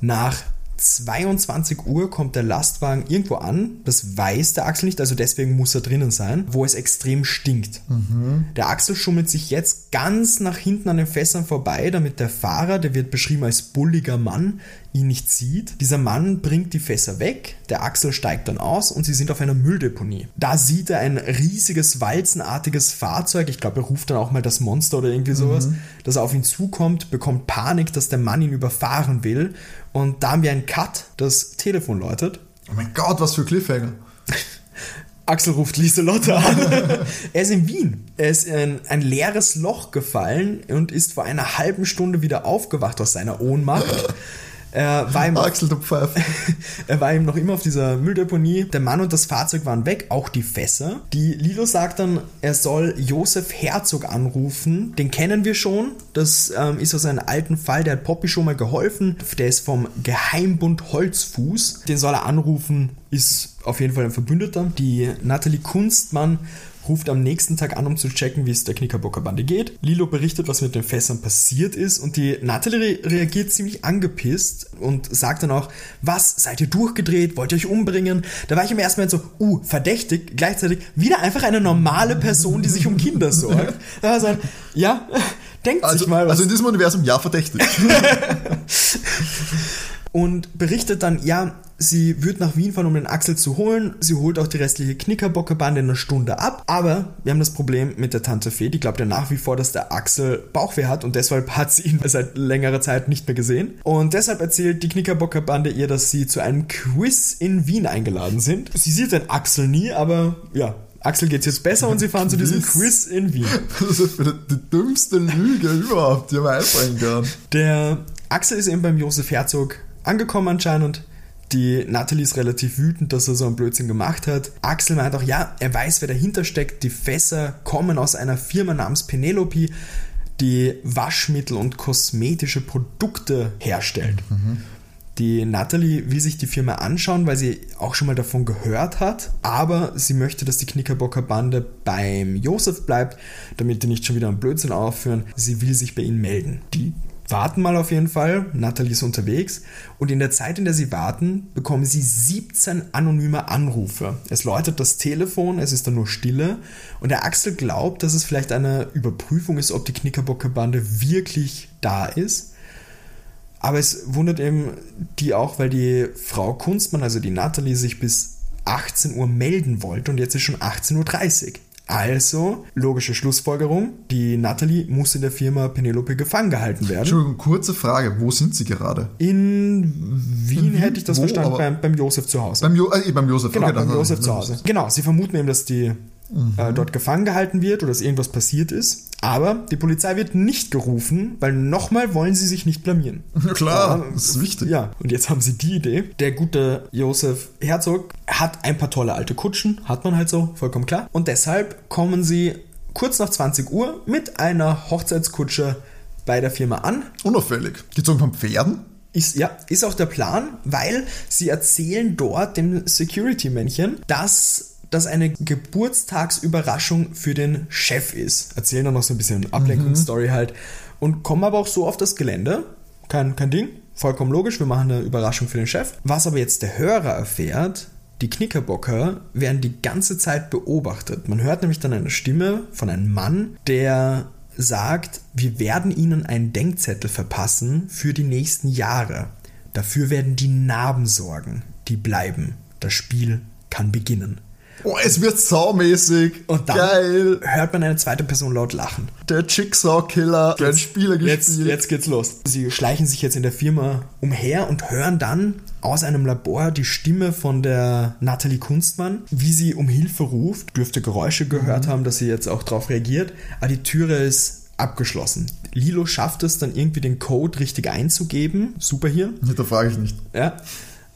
Nach 22 Uhr kommt der Lastwagen irgendwo an, das weiß der Axel nicht, also deswegen muss er drinnen sein, wo es extrem stinkt. Mhm. Der Axel schummelt sich jetzt ganz nach hinten an den Fässern vorbei, damit der Fahrer, der wird beschrieben als bulliger Mann, ihn nicht sieht. Dieser Mann bringt die Fässer weg, der Axel steigt dann aus und sie sind auf einer Mülldeponie. Da sieht er ein riesiges, walzenartiges Fahrzeug, ich glaube, er ruft dann auch mal das Monster oder irgendwie sowas, mhm. das auf ihn zukommt, bekommt Panik, dass der Mann ihn überfahren will und da haben wir einen Cut, das Telefon läutet. Oh mein Gott, was für Cliffhanger. Axel ruft Lieselotte an. er ist in Wien. Er ist in ein leeres Loch gefallen und ist vor einer halben Stunde wieder aufgewacht aus seiner Ohnmacht. Er war, ihm Axel, du er war ihm noch immer auf dieser Mülldeponie. Der Mann und das Fahrzeug waren weg, auch die Fässer. Die Lilo sagt dann, er soll Josef Herzog anrufen. Den kennen wir schon. Das ähm, ist aus einem alten Fall. Der hat Poppy schon mal geholfen. Der ist vom Geheimbund Holzfuß. Den soll er anrufen. Ist auf jeden Fall ein Verbündeter. Die Nathalie Kunstmann ruft am nächsten Tag an, um zu checken, wie es der Knickerbocker Bande geht. Lilo berichtet, was mit den Fässern passiert ist und die Natalie reagiert ziemlich angepisst und sagt dann auch, was, seid ihr durchgedreht, wollt ihr euch umbringen? Da war ich im ersten Moment so, uh, verdächtig, gleichzeitig wieder einfach eine normale Person, die sich um Kinder sorgt. Da war so ja, denkt also, sich mal was. Also in diesem Universum ja verdächtig. und berichtet dann, ja, sie wird nach Wien fahren, um den Axel zu holen. Sie holt auch die restliche Knickerbockerbande in einer Stunde ab. Aber wir haben das Problem mit der Tante Fee. Die glaubt ja nach wie vor, dass der Axel Bauchweh hat und deshalb hat sie ihn seit längerer Zeit nicht mehr gesehen. Und deshalb erzählt die Knickerbockerbande ihr, dass sie zu einem Quiz in Wien eingeladen sind. Sie sieht den Axel nie, aber ja, Axel geht's jetzt besser und sie fahren zu diesem Quiz in Wien. Das ist die dümmste Lüge überhaupt, die man einfallen kann. Der Axel ist eben beim Josef Herzog angekommen anscheinend. Die Natalie ist relativ wütend, dass er so einen Blödsinn gemacht hat. Axel meint auch, ja, er weiß, wer dahinter steckt. Die Fässer kommen aus einer Firma namens Penelope, die Waschmittel und kosmetische Produkte herstellt. Mhm. Die Natalie will sich die Firma anschauen, weil sie auch schon mal davon gehört hat, aber sie möchte, dass die Knickerbocker Bande beim Josef bleibt, damit die nicht schon wieder einen Blödsinn aufführen. Sie will sich bei ihnen melden. Die warten mal auf jeden Fall. Natalie ist unterwegs. Und in der Zeit, in der sie warten, bekommen sie 17 anonyme Anrufe. Es läutet das Telefon, es ist dann nur Stille. Und der Axel glaubt, dass es vielleicht eine Überprüfung ist, ob die Knickerbocker Bande wirklich da ist. Aber es wundert eben die auch, weil die Frau Kunstmann, also die Natalie, sich bis 18 Uhr melden wollte und jetzt ist schon 18.30 Uhr. Also, logische Schlussfolgerung, die Natalie muss in der Firma Penelope gefangen gehalten werden. Entschuldigung, kurze Frage, wo sind sie gerade? In Wien, In hätte ich das wo, verstanden, beim, beim Josef zu Hause. Beim, jo äh, beim Josef, genau, okay, beim Josef zu Hause. Genau, sie vermuten eben, dass die mhm. äh, dort gefangen gehalten wird oder dass irgendwas passiert ist. Aber die Polizei wird nicht gerufen, weil nochmal wollen sie sich nicht blamieren. Ja, klar, ja, das ist wichtig. Ja, und jetzt haben sie die Idee. Der gute Josef Herzog hat ein paar tolle alte Kutschen, hat man halt so, vollkommen klar. Und deshalb kommen sie kurz nach 20 Uhr mit einer Hochzeitskutsche bei der Firma an. Unauffällig. Gezogen von Pferden? Ist, ja, ist auch der Plan, weil sie erzählen dort dem Security-Männchen, dass das eine Geburtstagsüberraschung für den Chef ist. Erzählen dann noch so ein bisschen Ablenkungsstory mhm. halt und kommen aber auch so auf das Gelände. Kein, kein Ding, vollkommen logisch, wir machen eine Überraschung für den Chef. Was aber jetzt der Hörer erfährt, die Knickerbocker werden die ganze Zeit beobachtet. Man hört nämlich dann eine Stimme von einem Mann, der sagt, wir werden ihnen einen Denkzettel verpassen für die nächsten Jahre. Dafür werden die Narben sorgen, die bleiben. Das Spiel kann beginnen. Oh, es wird saumäßig. Und dann Geil. hört man eine zweite Person laut lachen. Der Jigsaw-Killer, der Spieler gespielt. Jetzt, jetzt geht's los. Sie schleichen sich jetzt in der Firma umher und hören dann aus einem Labor die Stimme von der Natalie Kunstmann, wie sie um Hilfe ruft. Dürfte Geräusche gehört mhm. haben, dass sie jetzt auch darauf reagiert. Aber die Türe ist abgeschlossen. Lilo schafft es dann irgendwie den Code richtig einzugeben. Super hier. Ja, da frage ich nicht. Ja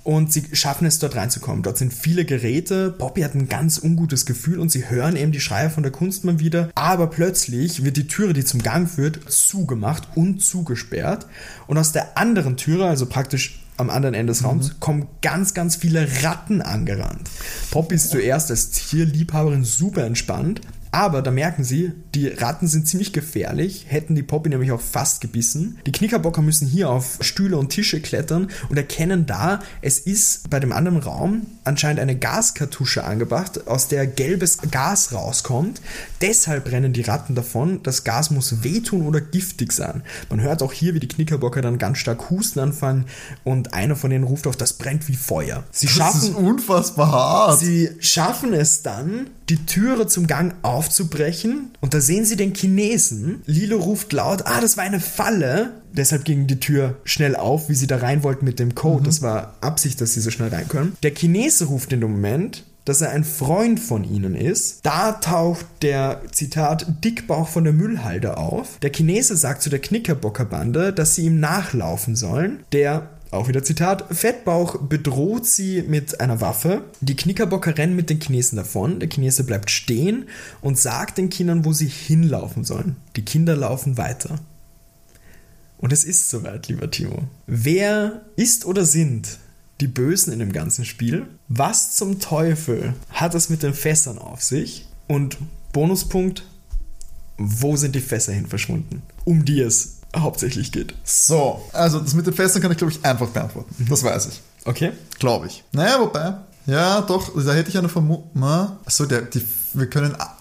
und sie schaffen es dort reinzukommen. Dort sind viele Geräte. Poppy hat ein ganz ungutes Gefühl und sie hören eben die Schreie von der Kunstmann wieder. Aber plötzlich wird die Türe, die zum Gang führt, zugemacht und zugesperrt. Und aus der anderen Türe, also praktisch am anderen Ende des Raums, kommen ganz, ganz viele Ratten angerannt. Poppy ist zuerst als Tierliebhaberin super entspannt, aber da merken sie, die Ratten sind ziemlich gefährlich, hätten die Poppy nämlich auch fast gebissen. Die Knickerbocker müssen hier auf Stühle und Tische klettern und erkennen da, es ist bei dem anderen Raum anscheinend eine Gaskartusche angebracht, aus der gelbes Gas rauskommt. Deshalb rennen die Ratten davon. Das Gas muss wehtun oder giftig sein. Man hört auch hier, wie die Knickerbocker dann ganz stark husten anfangen und einer von denen ruft auf, das brennt wie Feuer. Sie Das schaffen ist unfassbar hart. Sie schaffen es dann, die Türe zum Gang aufzubrechen und da sehen sie den Chinesen. Lilo ruft laut, ah, das war eine Falle. Deshalb ging die Tür schnell auf, wie sie da rein wollten mit dem Code. Das war Absicht, dass sie so schnell rein können. Der Chinese ruft in dem Moment, dass er ein Freund von ihnen ist. Da taucht der, Zitat, Dickbauch von der Müllhalde auf. Der Chinese sagt zu der Knickerbockerbande, dass sie ihm nachlaufen sollen. Der auch wieder Zitat. Fettbauch bedroht sie mit einer Waffe. Die Knickerbocker rennen mit den Chinesen davon. Der Chinese bleibt stehen und sagt den Kindern, wo sie hinlaufen sollen. Die Kinder laufen weiter. Und es ist soweit, lieber Timo. Wer ist oder sind die Bösen in dem ganzen Spiel? Was zum Teufel hat es mit den Fässern auf sich? Und Bonuspunkt, wo sind die Fässer hin verschwunden? Um die es hauptsächlich geht. So, also das mit den Fässern kann ich, glaube ich, einfach beantworten. Das weiß ich. Okay? Glaube ich. Naja, wobei. Ja, doch, da hätte ich eine Vermutung. Achso, der, die, wir können. ah,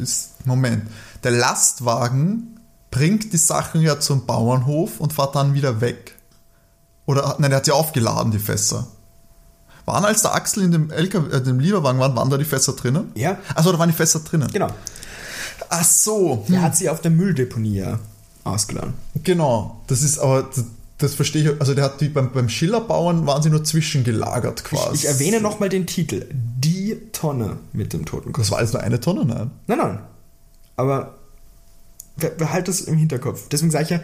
Ist, Moment. Der Lastwagen bringt die Sachen ja zum Bauernhof und fährt dann wieder weg. Oder, nein, der hat sie aufgeladen, die Fässer. Waren als der Axel in dem, LKW, äh, dem Lieferwagen waren, waren da die Fässer drinnen? Ja. Achso, da waren die Fässer drinnen. Genau. Ach so. Er hat sie auf der Mülldeponie ja ausgeladen. Genau. Das ist aber, das, verstehe ich. Also der hat die beim, beim Schillerbauern waren sie nur zwischengelagert quasi. Ich, ich erwähne nochmal den Titel. Die Tonne mit dem Totenkopf. Das war alles nur eine Tonne, nein? Nein, nein. Aber be- behalt das im Hinterkopf. Deswegen sage ich ja,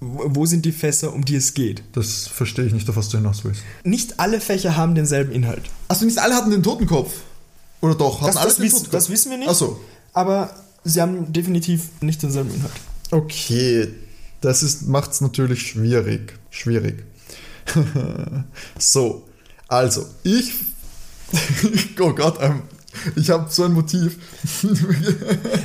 wo sind die Fässer, um die es geht? Das verstehe ich nicht, auf was du hinaus willst. Nicht alle Fächer haben denselben Inhalt. Achso, nicht alle hatten den Totenkopf. Oder doch? Hatten Das, alle das, den wissen, Totenkopf? das wissen wir nicht. Achso. Aber sie haben definitiv nicht denselben Inhalt. Okay, das ist, macht's natürlich schwierig. Schwierig. so, also, ich. oh Gott, ähm, ich habe so ein Motiv.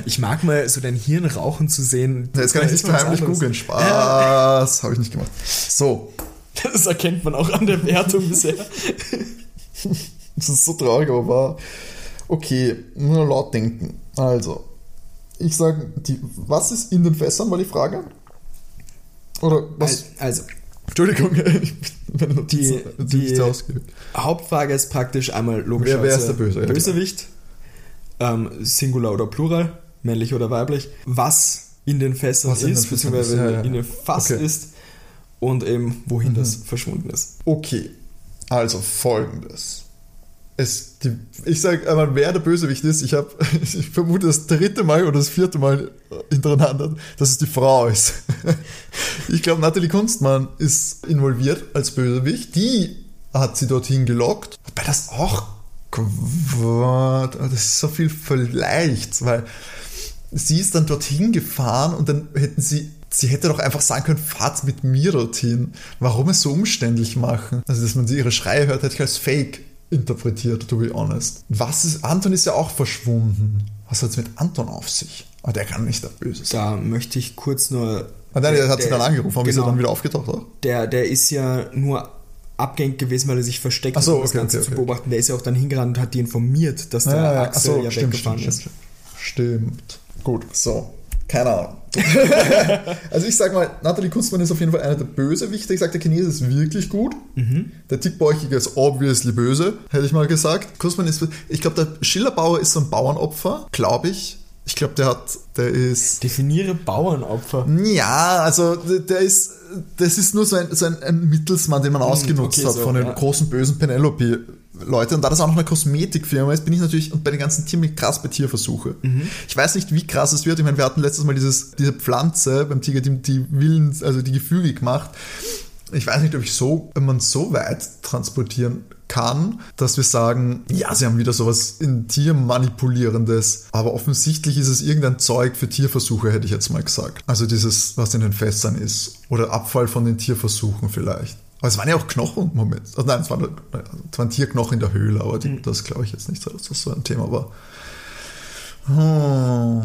Ich mag mal so dein Hirn rauchen zu sehen. Jetzt kann ich nicht heimlich googeln. Spaß, habe ich nicht gemacht. So, Das erkennt man auch an der Wertung bisher. Das ist so traurig, aber wahr. Okay, nur laut denken. Also, ich sage, was ist in den Fässern, war die Frage? Oder was? Also, Entschuldigung, ich, meine Notizen Die- die-. Hauptfrage ist praktisch einmal logisch. Wer- wer ist der Böse? Ja, Bösewicht, ähm, Singular oder Plural, männlich oder weiblich, was in den Fässern Was in den ist, Fässern beziehungsweise ist, ja, ja. in den Fass Okay. Mhm. ist und eben wohin das verschwunden ist. Okay, also folgendes. Es, die, ich sage einmal, wer der Bösewicht ist. Ich, hab, ich vermute das dritte Mal oder das vierte Mal hintereinander, dass es die Frau ist. Ich glaube, Nathalie Kunstmann ist involviert als Bösewicht. Die hat sie dorthin gelockt. Wobei das auch. Quatsch, Das ist so viel vielleicht, weil sie ist dann dorthin gefahren und dann hätten sie, sie hätte doch einfach sagen können, fahrt mit mir dorthin. Warum es so umständlich machen? Also, dass man sie ihre Schreie hört, hätte ich als Fake interpretiert, to be honest. Was ist, Anton ist ja auch verschwunden. Was hat es mit Anton auf sich? Aber der kann nicht der Böse sein. Da möchte ich kurz nur. Ah, nein, der hat sie dann angerufen, aber ist er genau. dann wieder aufgetaucht auch? Der, der ist ja nur abgängig gewesen, weil er sich versteckt so, um das okay, Ganze okay, zu okay. beobachten. Der ist ja auch dann hingerannt und hat die informiert, dass der Ja, ja, Axel ach so, ja stimmt, weggefahren stimmt, ist. stimmt, stimmt. Gut, so. Keine Ahnung. also ich sag mal, Nathalie Kunstmann ist auf jeden Fall einer der Bösewichte. Ich sag, der Chinese ist wirklich gut. Der Dickbäuchige ist obviously böse, hätte ich mal gesagt. Kunstmann ist, ich glaube, der Schillerbauer ist so ein Bauernopfer, glaube ich. Ich glaube, der hat, der ist, Definiere Bauernopfer. ja, also der ist, das ist nur so ein, so ein, ein Mittelsmann, den man ausgenutzt okay, hat so, von den ja. großen bösen Penelope-Leuten. Und da das auch noch eine Kosmetikfirma ist, bin ich natürlich und bei den ganzen Tieren krass bei Tierversuche. Mhm. Ich weiß nicht, wie krass es wird. Ich meine, wir hatten letztes Mal dieses, diese Pflanze beim Tiger, die, die Willens, also die gefügig macht. Ich weiß nicht, ob ich so, wenn man so weit transportieren kann, dass wir sagen, ja, sie haben wieder sowas in Tier manipulierendes, aber offensichtlich ist es irgendein Zeug für Tierversuche, hätte ich jetzt mal gesagt. Also dieses, was in den Fässern ist oder Abfall von den Tierversuchen vielleicht. Aber es waren ja auch Knochen, Moment. Also nein, es waren, es waren Tierknochen in der Höhle, aber die, das glaube ich jetzt nicht, so, dass das so ein Thema war. Oh.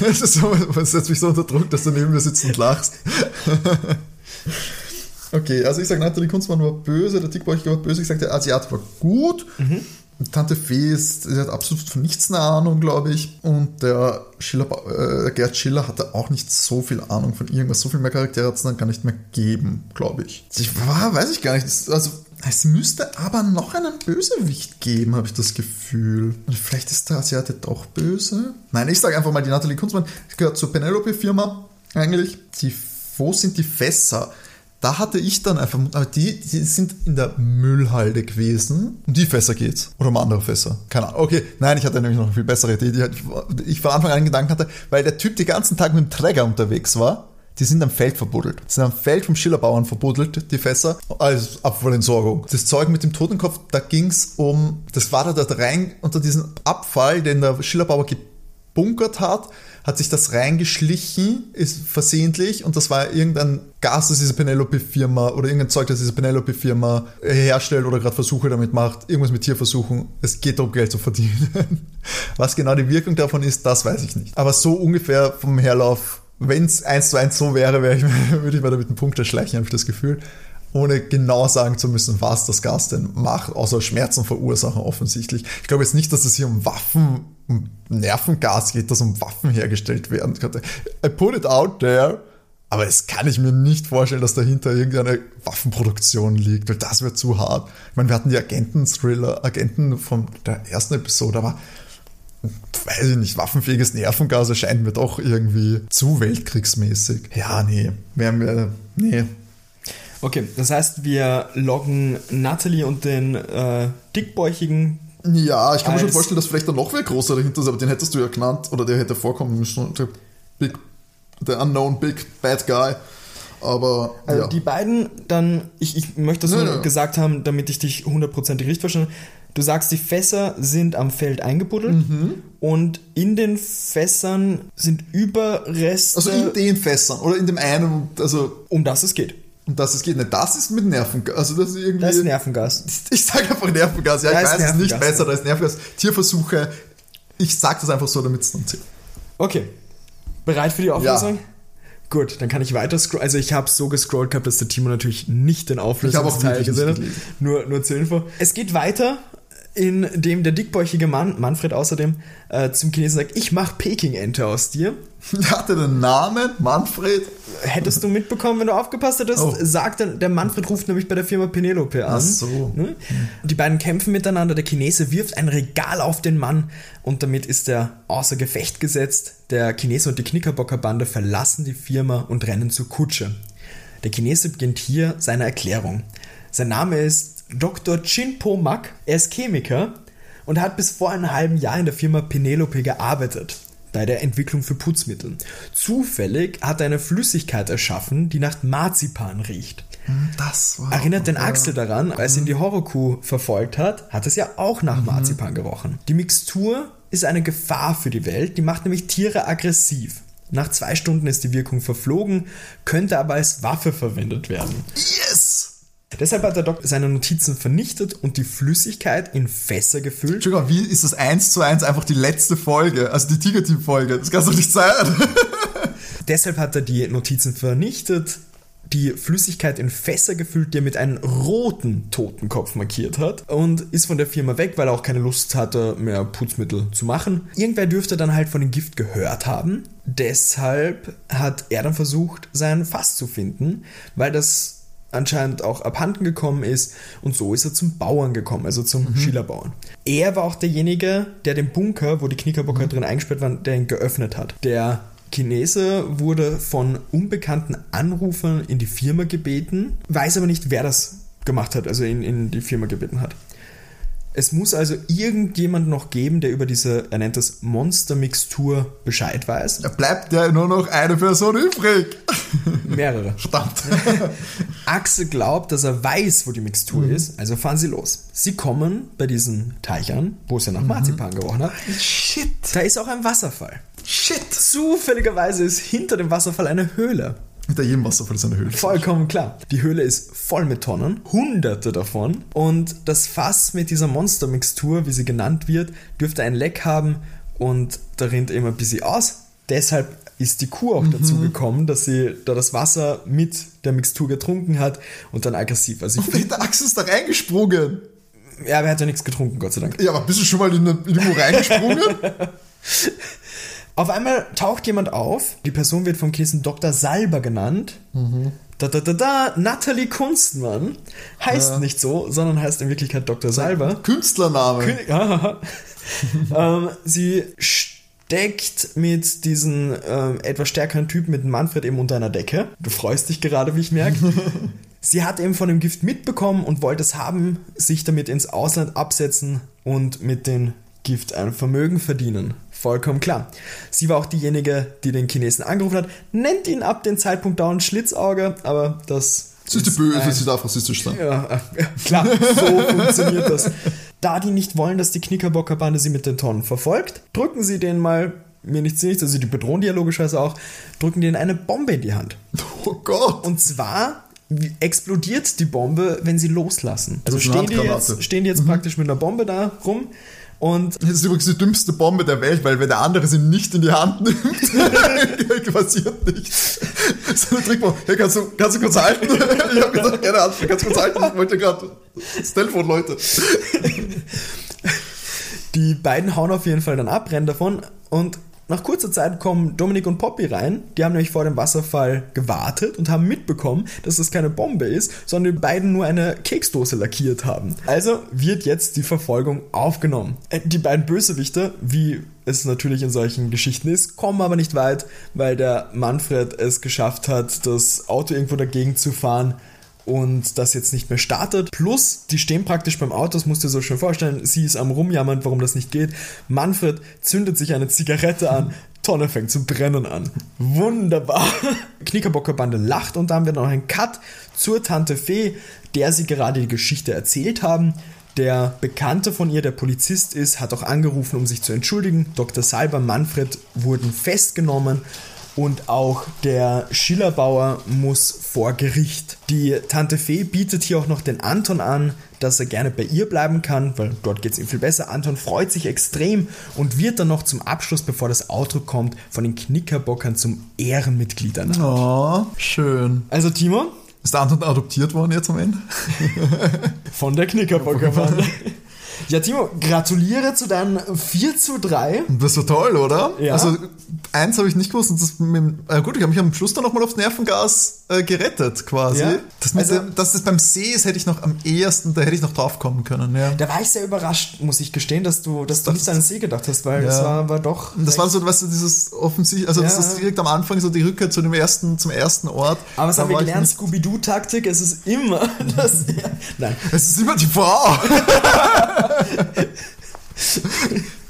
Es ist so, man setzt mich so unter Druck, dass du neben mir sitzt und lachst. Okay, also ich sage, Natalie Kunstmann war böse, der Dickbäuchige war böse, ich sage, der Asiat war gut. Mhm. Tante Fee ist, sie hat absolut von nichts eine Ahnung, glaube ich. Und der Schiller, äh, Gerd Schiller hatte auch nicht so viel Ahnung von irgendwas. So viel mehr Charaktere hat es dann gar nicht mehr geben, glaube ich. Ich war, weiß ich gar nicht. Also, es müsste aber noch einen Bösewicht geben, habe ich das Gefühl. Und vielleicht ist der Asiate doch böse. Nein, ich sage einfach mal, die Natalie Kunstmann gehört zur Penelope-Firma eigentlich. Die, wo sind die Fässer? Da hatte ich dann einfach, aber die, die sind in der Müllhalde gewesen. Um die Fässer geht's. Oder um andere Fässer. Keine Ahnung. Okay, nein, ich hatte nämlich noch eine viel bessere Idee, die ich von Anfang an Gedanken hatte, weil der Typ den ganzen Tag mit dem Träger unterwegs war. Die sind am Feld verbuddelt. Die sind am Feld vom Schillerbauern verbuddelt, die Fässer, als Abfallentsorgung. Das Zeug mit dem Totenkopf, da ging's um, das war da dort rein unter diesen Abfall, den der Schillerbauer gebunkert hat hat sich das reingeschlichen, ist versehentlich und das war irgendein Gas, das diese Penelope-Firma oder irgendein Zeug, das diese Penelope-Firma herstellt oder gerade Versuche damit macht, irgendwas mit Tierversuchen. Es geht darum, Geld zu verdienen. Was genau die Wirkung davon ist, das weiß ich nicht. Aber so ungefähr vom Herlauf, wenn es eins zu eins so wäre, wäre ich, würde ich mir damit einen Punkt erschleichen, habe ich das Gefühl ohne genau sagen zu müssen, was das Gas denn macht, außer Schmerzen verursachen offensichtlich. Ich glaube jetzt nicht, dass es hier um Waffen, um Nervengas geht, dass um Waffen hergestellt werden könnte. I put it out there, aber es kann ich mir nicht vorstellen, dass dahinter irgendeine Waffenproduktion liegt, weil das wäre zu hart. Ich meine, wir hatten die Agenten-Thriller, Agenten von der ersten Episode, aber weiß ich nicht, waffenfähiges Nervengas erscheint mir doch irgendwie zu weltkriegsmäßig. Ja, nee, wäre mir, nee, Okay, das heißt, wir loggen Natalie und den äh, dickbäuchigen. Ja, ich kann mir schon vorstellen, dass vielleicht da noch wer größer dahinter ist, aber den hättest du ja genannt oder der hätte vorkommen müssen. Der Big, der Unknown Big Bad Guy. Aber also ja. die beiden dann, ich, ich möchte das nur gesagt haben, damit ich dich hundertprozentig richtig verstehe. Du sagst, die Fässer sind am Feld eingebuddelt mhm. und in den Fässern sind Überreste. Also in den Fässern oder in dem einen, also. Um das es geht. Und das es geht nicht. Das ist mit Nervengas. Also das ist irgendwie. Das ist Nervengas. Ich sage einfach Nervengas. Ja, da ich weiß es nicht besser, da ist Nervengas. Tierversuche. Ich sage das einfach so, damit es dann zählt. Okay. Bereit für die Auflösung? Ja. Gut, dann kann ich weiter scrollen. Also ich habe so gescrollt gehabt, dass der Timo natürlich nicht den Auflösungsteil gesehen hat. Nur, nur zur Info. Es geht weiter in dem der dickbäuchige Mann, Manfred außerdem, äh, zum Chinesen sagt, ich mache Peking-Ente aus dir. Hat er den Namen? Manfred? Hättest du mitbekommen, wenn du aufgepasst hättest, oh. sagt dann, der Manfred ruft nämlich bei der Firma Penelope an. Ach so. Ne? Die beiden kämpfen miteinander, der Chinese wirft ein Regal auf den Mann und damit ist er außer Gefecht gesetzt. Der Chinese und die Knickerbocker-Bande verlassen die Firma und rennen zur Kutsche. Der Chinese beginnt hier seine Erklärung. Sein Name ist Dr. Chinpo Mak. Er ist Chemiker und hat bis vor einem halben Jahr in der Firma Penelope gearbeitet bei der Entwicklung für Putzmittel. Zufällig hat er eine Flüssigkeit erschaffen, die nach Marzipan riecht. Hm, das war Erinnert den Axel daran, als ihn die Horrorkuh verfolgt hat, hat es ja auch nach mhm. Marzipan gerochen. Die Mixtur ist eine Gefahr für die Welt, die macht nämlich Tiere aggressiv. Nach zwei Stunden ist die Wirkung verflogen, könnte aber als Waffe verwendet werden. Deshalb hat der Doc seine Notizen vernichtet und die Flüssigkeit in Fässer gefüllt. Entschuldigung, wie ist das eins zu eins einfach die letzte Folge, also die Tiger-Team-Folge? Das kann doch nicht sein. Deshalb hat er die Notizen vernichtet, die Flüssigkeit in Fässer gefüllt, die er mit einem roten Totenkopf markiert hat und ist von der Firma weg, weil er auch keine Lust hatte, mehr Putzmittel zu machen. Irgendwer dürfte dann halt von dem Gift gehört haben. Deshalb hat er dann versucht, sein Fass zu finden, weil das anscheinend auch abhanden gekommen ist und so ist er zum Bauern gekommen, also zum mhm. Schillerbauern. Er war auch derjenige, der den Bunker, wo die Knickerbocker mhm. drin eingesperrt waren, der ihn geöffnet hat. Der Chinese wurde von unbekannten Anrufern in die Firma gebeten, weiß aber nicht, wer das gemacht hat, also in, in die Firma gebeten hat. Es muss also irgendjemand noch geben, der über diese, er nennt das Monstermixtur Bescheid weiß. Da bleibt ja nur noch eine Person übrig. Mehrere. Verdammt. Axel glaubt, dass er weiß, wo die Mixtur mhm. ist, also fahren sie los. Sie kommen bei diesen Teichern, wo es ja nach mhm. Marzipan gerochen hat. Shit. Da ist auch ein Wasserfall. Shit. Zufälligerweise ist hinter dem Wasserfall eine Höhle. Hinter jedem Wasserfall ist eine Höhle. Vollkommen klar. Die Höhle ist voll mit Tonnen, hunderte davon. Und das Fass mit dieser Monstermixtur, wie sie genannt wird, dürfte ein Leck haben und da rinnt immer ein bisschen aus. Deshalb ist die Kuh auch dazu gekommen, dass sie da das Wasser mit der Mixtur getrunken hat und dann aggressiv. Also ich, Wie der Axt ist da reingesprungen. ja, aber er hat ja nichts getrunken, Gott sei Dank. Ja, aber bist du schon mal in, in irgendwo reingesprungen? Auf einmal taucht jemand auf. Die Person wird vom Kissen Dr. Salber genannt. Da, da, da, da, Natalie Kunstmann. Heißt nicht so, sondern heißt in Wirklichkeit Dr. Salber. Künstlername. König- Hahaha. ähm, sie steckt mit diesen ähm, etwas stärkeren Typen, mit dem Manfred eben unter einer Decke. Du freust dich gerade, wie ich merke. sie hat eben von dem Gift mitbekommen und wollte es haben, sich damit ins Ausland absetzen und mit dem Gift ein Vermögen verdienen. Vollkommen klar. Sie war auch diejenige, die den Chinesen angerufen hat, nennt ihn ab dem Zeitpunkt dauernd Schlitzauge, aber das Sie ist die Böse, ein- sie darf rassistisch sein. ja, äh, klar, so funktioniert das. Da die nicht wollen, dass die Knickerbockerbande sie mit den Tonnen verfolgt, drücken sie denen mal, mir nichts nichts, also die bedrohen die ja logischerweise auch, drücken denen eine Bombe in die Hand. Oh Gott. Und zwar explodiert die Bombe, wenn sie loslassen. Also stehen die, jetzt, stehen die jetzt praktisch mit einer Bombe da rum und Das ist übrigens die dümmste Bombe der Welt, weil wenn der andere sie nicht in die Hand nimmt, passiert nichts. So eine Trickbombe. Hey, kannst du, kannst du kurz halten? Ich habe gesagt, keine Ahnung, kannst du kurz halten? Ich wollte gerade das Telefon, Leute. Die beiden hauen auf jeden Fall dann ab, rennen davon und nach kurzer Zeit kommen Dominik und Poppy rein. Die haben nämlich vor dem Wasserfall gewartet und haben mitbekommen, dass das keine Bombe ist, sondern die beiden nur eine Keksdose lackiert haben. Also wird jetzt die Verfolgung aufgenommen. Äh, Die beiden Bösewichter, wie es natürlich in solchen Geschichten ist, kommen aber nicht weit, weil der Manfred es geschafft hat, das Auto irgendwo dagegen zu fahren und das jetzt nicht mehr startet. Plus, die stehen praktisch beim Auto, das musst du dir so schön vorstellen. Sie ist am Rumjammern, warum das nicht geht. Manfred zündet sich eine Zigarette an. Tonne fängt zu brennen an. Wunderbar. Knickerbockerbande lacht und dann haben wir noch einen Cut zur Tante Fee, der sie gerade die Geschichte erzählt haben. Der Bekannte von ihr, der Polizist ist, hat auch angerufen, um sich zu entschuldigen. Dr. Salber, Manfred wurden festgenommen und auch der Schillerbauer muss vor Gericht. Die Tante Fee bietet hier auch noch den Anton an, dass er gerne bei ihr bleiben kann, weil dort geht es ihm viel besser. Anton freut sich extrem und wird dann noch zum Abschluss, bevor das Auto kommt, von den Knickerbockern zum Ehrenmitglied ernannt. Oh, schön. Also Timo, Ist der Anton adoptiert worden jetzt am Ende? von der Knickerbockerbande. Ja, Timo, gratuliere zu deinen 4 zu 3. Das war toll, oder? Ja. Also, eins habe ich nicht gewusst. Und das mit, dem- äh gut, ich habe mich am Schluss dann nochmal aufs Nervengas äh, gerettet, quasi. Ja. Das Also- dem, dass das beim See ist, hätte ich noch am ehesten, da hätte ich noch drauf kommen können, ja. Da war ich sehr überrascht, muss ich gestehen, dass du, dass du Das- nicht an den See gedacht hast, weil Ja. es war, war doch. Das war so, weißt du, dieses offensichtlich, also das Ja. ist direkt am Anfang so die Rückkehr zu dem ersten, zum ersten Ort. Aber was haben wir gelernt? Scooby-Doo-Taktik, es ist immer das. Nein. Es ist immer die Frau.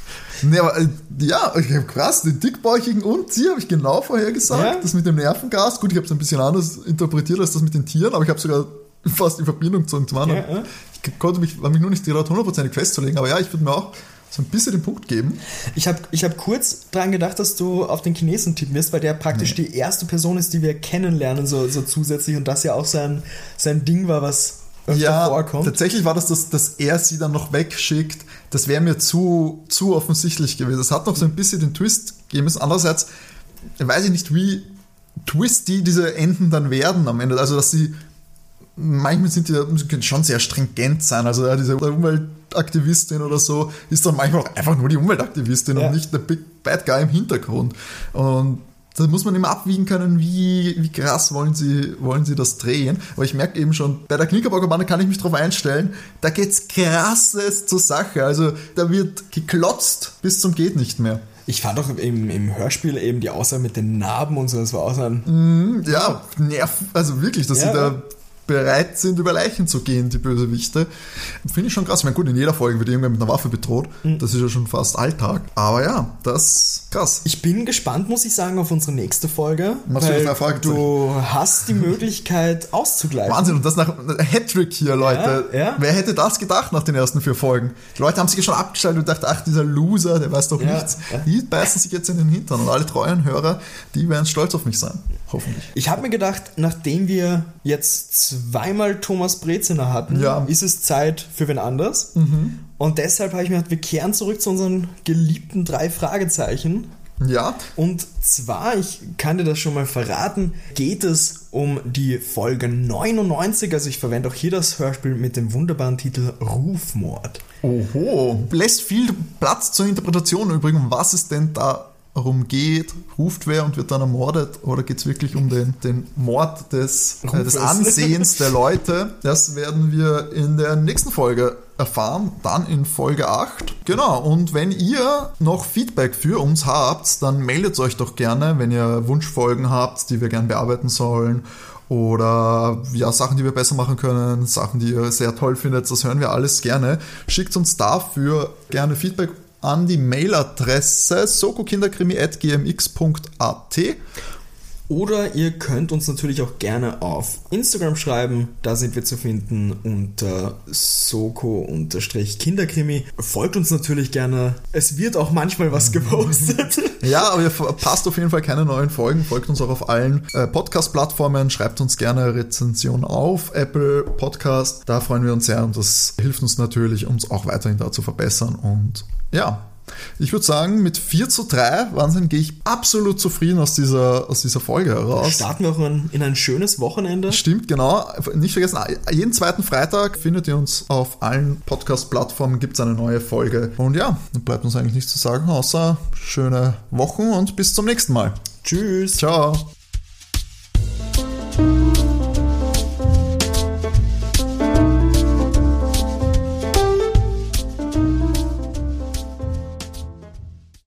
nee, aber äh, ja, ich hab krass, den dickbäuchigen und sie habe ich genau vorher gesagt. Ja? Das mit dem Nervengas. Gut, ich habe es ein bisschen anders interpretiert als das mit den Tieren, aber ich habe sogar fast die Verbindung zu zum anderen. Ja, ja. Ich konnte mich, war mich nur nicht gerade hundertprozentig festzulegen, aber ja, ich würde mir auch so ein bisschen den Punkt geben. Ich habe ich hab kurz dran gedacht, dass du auf den Chinesen tippen wirst, weil der praktisch die erste Person ist, die wir kennenlernen, so, so zusätzlich und das ja auch sein, sein Ding war, was Ja, vorkommt. tatsächlich war das, das, dass er sie dann noch wegschickt. Das wäre mir zu, zu offensichtlich gewesen. Es hat noch so ein bisschen den Twist gegeben. Andererseits weiß ich nicht, wie twisty diese Enden dann werden am Ende. Also, dass sie manchmal sind die können schon sehr stringent sein. Also, ja, diese Umweltaktivistin oder so ist dann manchmal auch einfach nur die Umweltaktivistin Ja. und nicht der Big Bad Guy im Hintergrund. Und da muss man immer abwiegen können, wie, wie krass wollen sie, wollen sie das drehen. Aber ich merke eben schon, bei der Knickerbockerbande kann ich mich drauf einstellen, da geht's krasses zur Sache. Also da wird geklotzt bis zum geht nicht mehr. Ich fand auch im, im Hörspiel eben die Aussage mit den Narben und so, das war auch so ein. Ja, nerv, also wirklich, dass Ja, sie da ja. Bereit sind, über Leichen zu gehen, die Bösewichte. Finde ich schon krass. Ich meine, gut, in jeder Folge wird irgendwer mit einer Waffe bedroht. Mhm. Das ist ja schon fast Alltag. Aber ja, das ist krass. Ich bin gespannt, muss ich sagen, auf unsere nächste Folge. Machst du weil drei Fragezeichen? du hast die Möglichkeit auszugleichen. Wahnsinn, und das nach Hattrick hier, Leute. Ja, ja. Wer hätte das gedacht nach den ersten vier Folgen? Die Leute haben sich ja schon abgeschaltet und dachten, ach, dieser Loser, der weiß doch Ja, nichts. Die beißen sich jetzt in den Hintern und alle treuen Hörer, die werden stolz auf mich sein. Hoffentlich. Ich habe mir gedacht, nachdem wir jetzt zweimal Thomas Breziner hatten, Ja. Mhm. ist es Zeit für wen anders. Und deshalb habe ich mir gedacht, wir kehren zurück zu unseren geliebten drei Fragezeichen. Ja, Und zwar, ich kann dir das schon mal verraten, geht es um die Folge 99. Also ich verwende auch hier das Hörspiel mit dem wunderbaren Titel Rufmord. Oho. Lässt viel Platz zur Interpretation übrigens, was es denn darum geht. Ruft wer und wird dann ermordet oder geht es wirklich um den, den Mord des, äh, des. Ansehens der Leute? Das werden wir in der nächsten Folge erfahren, dann in Folge 8. Genau, und wenn ihr noch Feedback für uns habt, dann meldet euch doch gerne, wenn ihr Wunschfolgen habt, die wir gern bearbeiten sollen oder ja, Sachen, die wir besser machen können, Sachen, die ihr sehr toll findet, das hören wir alles gerne. Schickt uns dafür gerne Feedback an die Mailadresse sokokinderkrimi.gmx.at. Oder ihr könnt uns natürlich auch gerne auf Instagram schreiben. Da sind wir zu finden unter soko-kinderkrimi. Folgt uns natürlich gerne. Es wird auch manchmal was gepostet. Ja, aber ihr verpasst auf jeden Fall keine neuen Folgen. Folgt uns auch auf allen äh, Podcast-Plattformen. Schreibt uns gerne Rezension auf Apple Podcast. Da freuen wir uns sehr und das hilft uns natürlich, uns auch weiterhin da zu verbessern. Und ja, ich würde sagen, mit 4 zu 3, Wahnsinn, gehe ich absolut zufrieden aus dieser, aus dieser Folge heraus. Starten wir auch in, in ein schönes Wochenende. Stimmt, genau. Nicht vergessen, jeden zweiten Freitag findet ihr uns auf allen Podcast-Plattformen, gibt es eine neue Folge. Und ja, dann bleibt uns eigentlich nichts zu sagen, außer schöne Wochen und bis zum nächsten Mal. Tschüss. Ciao.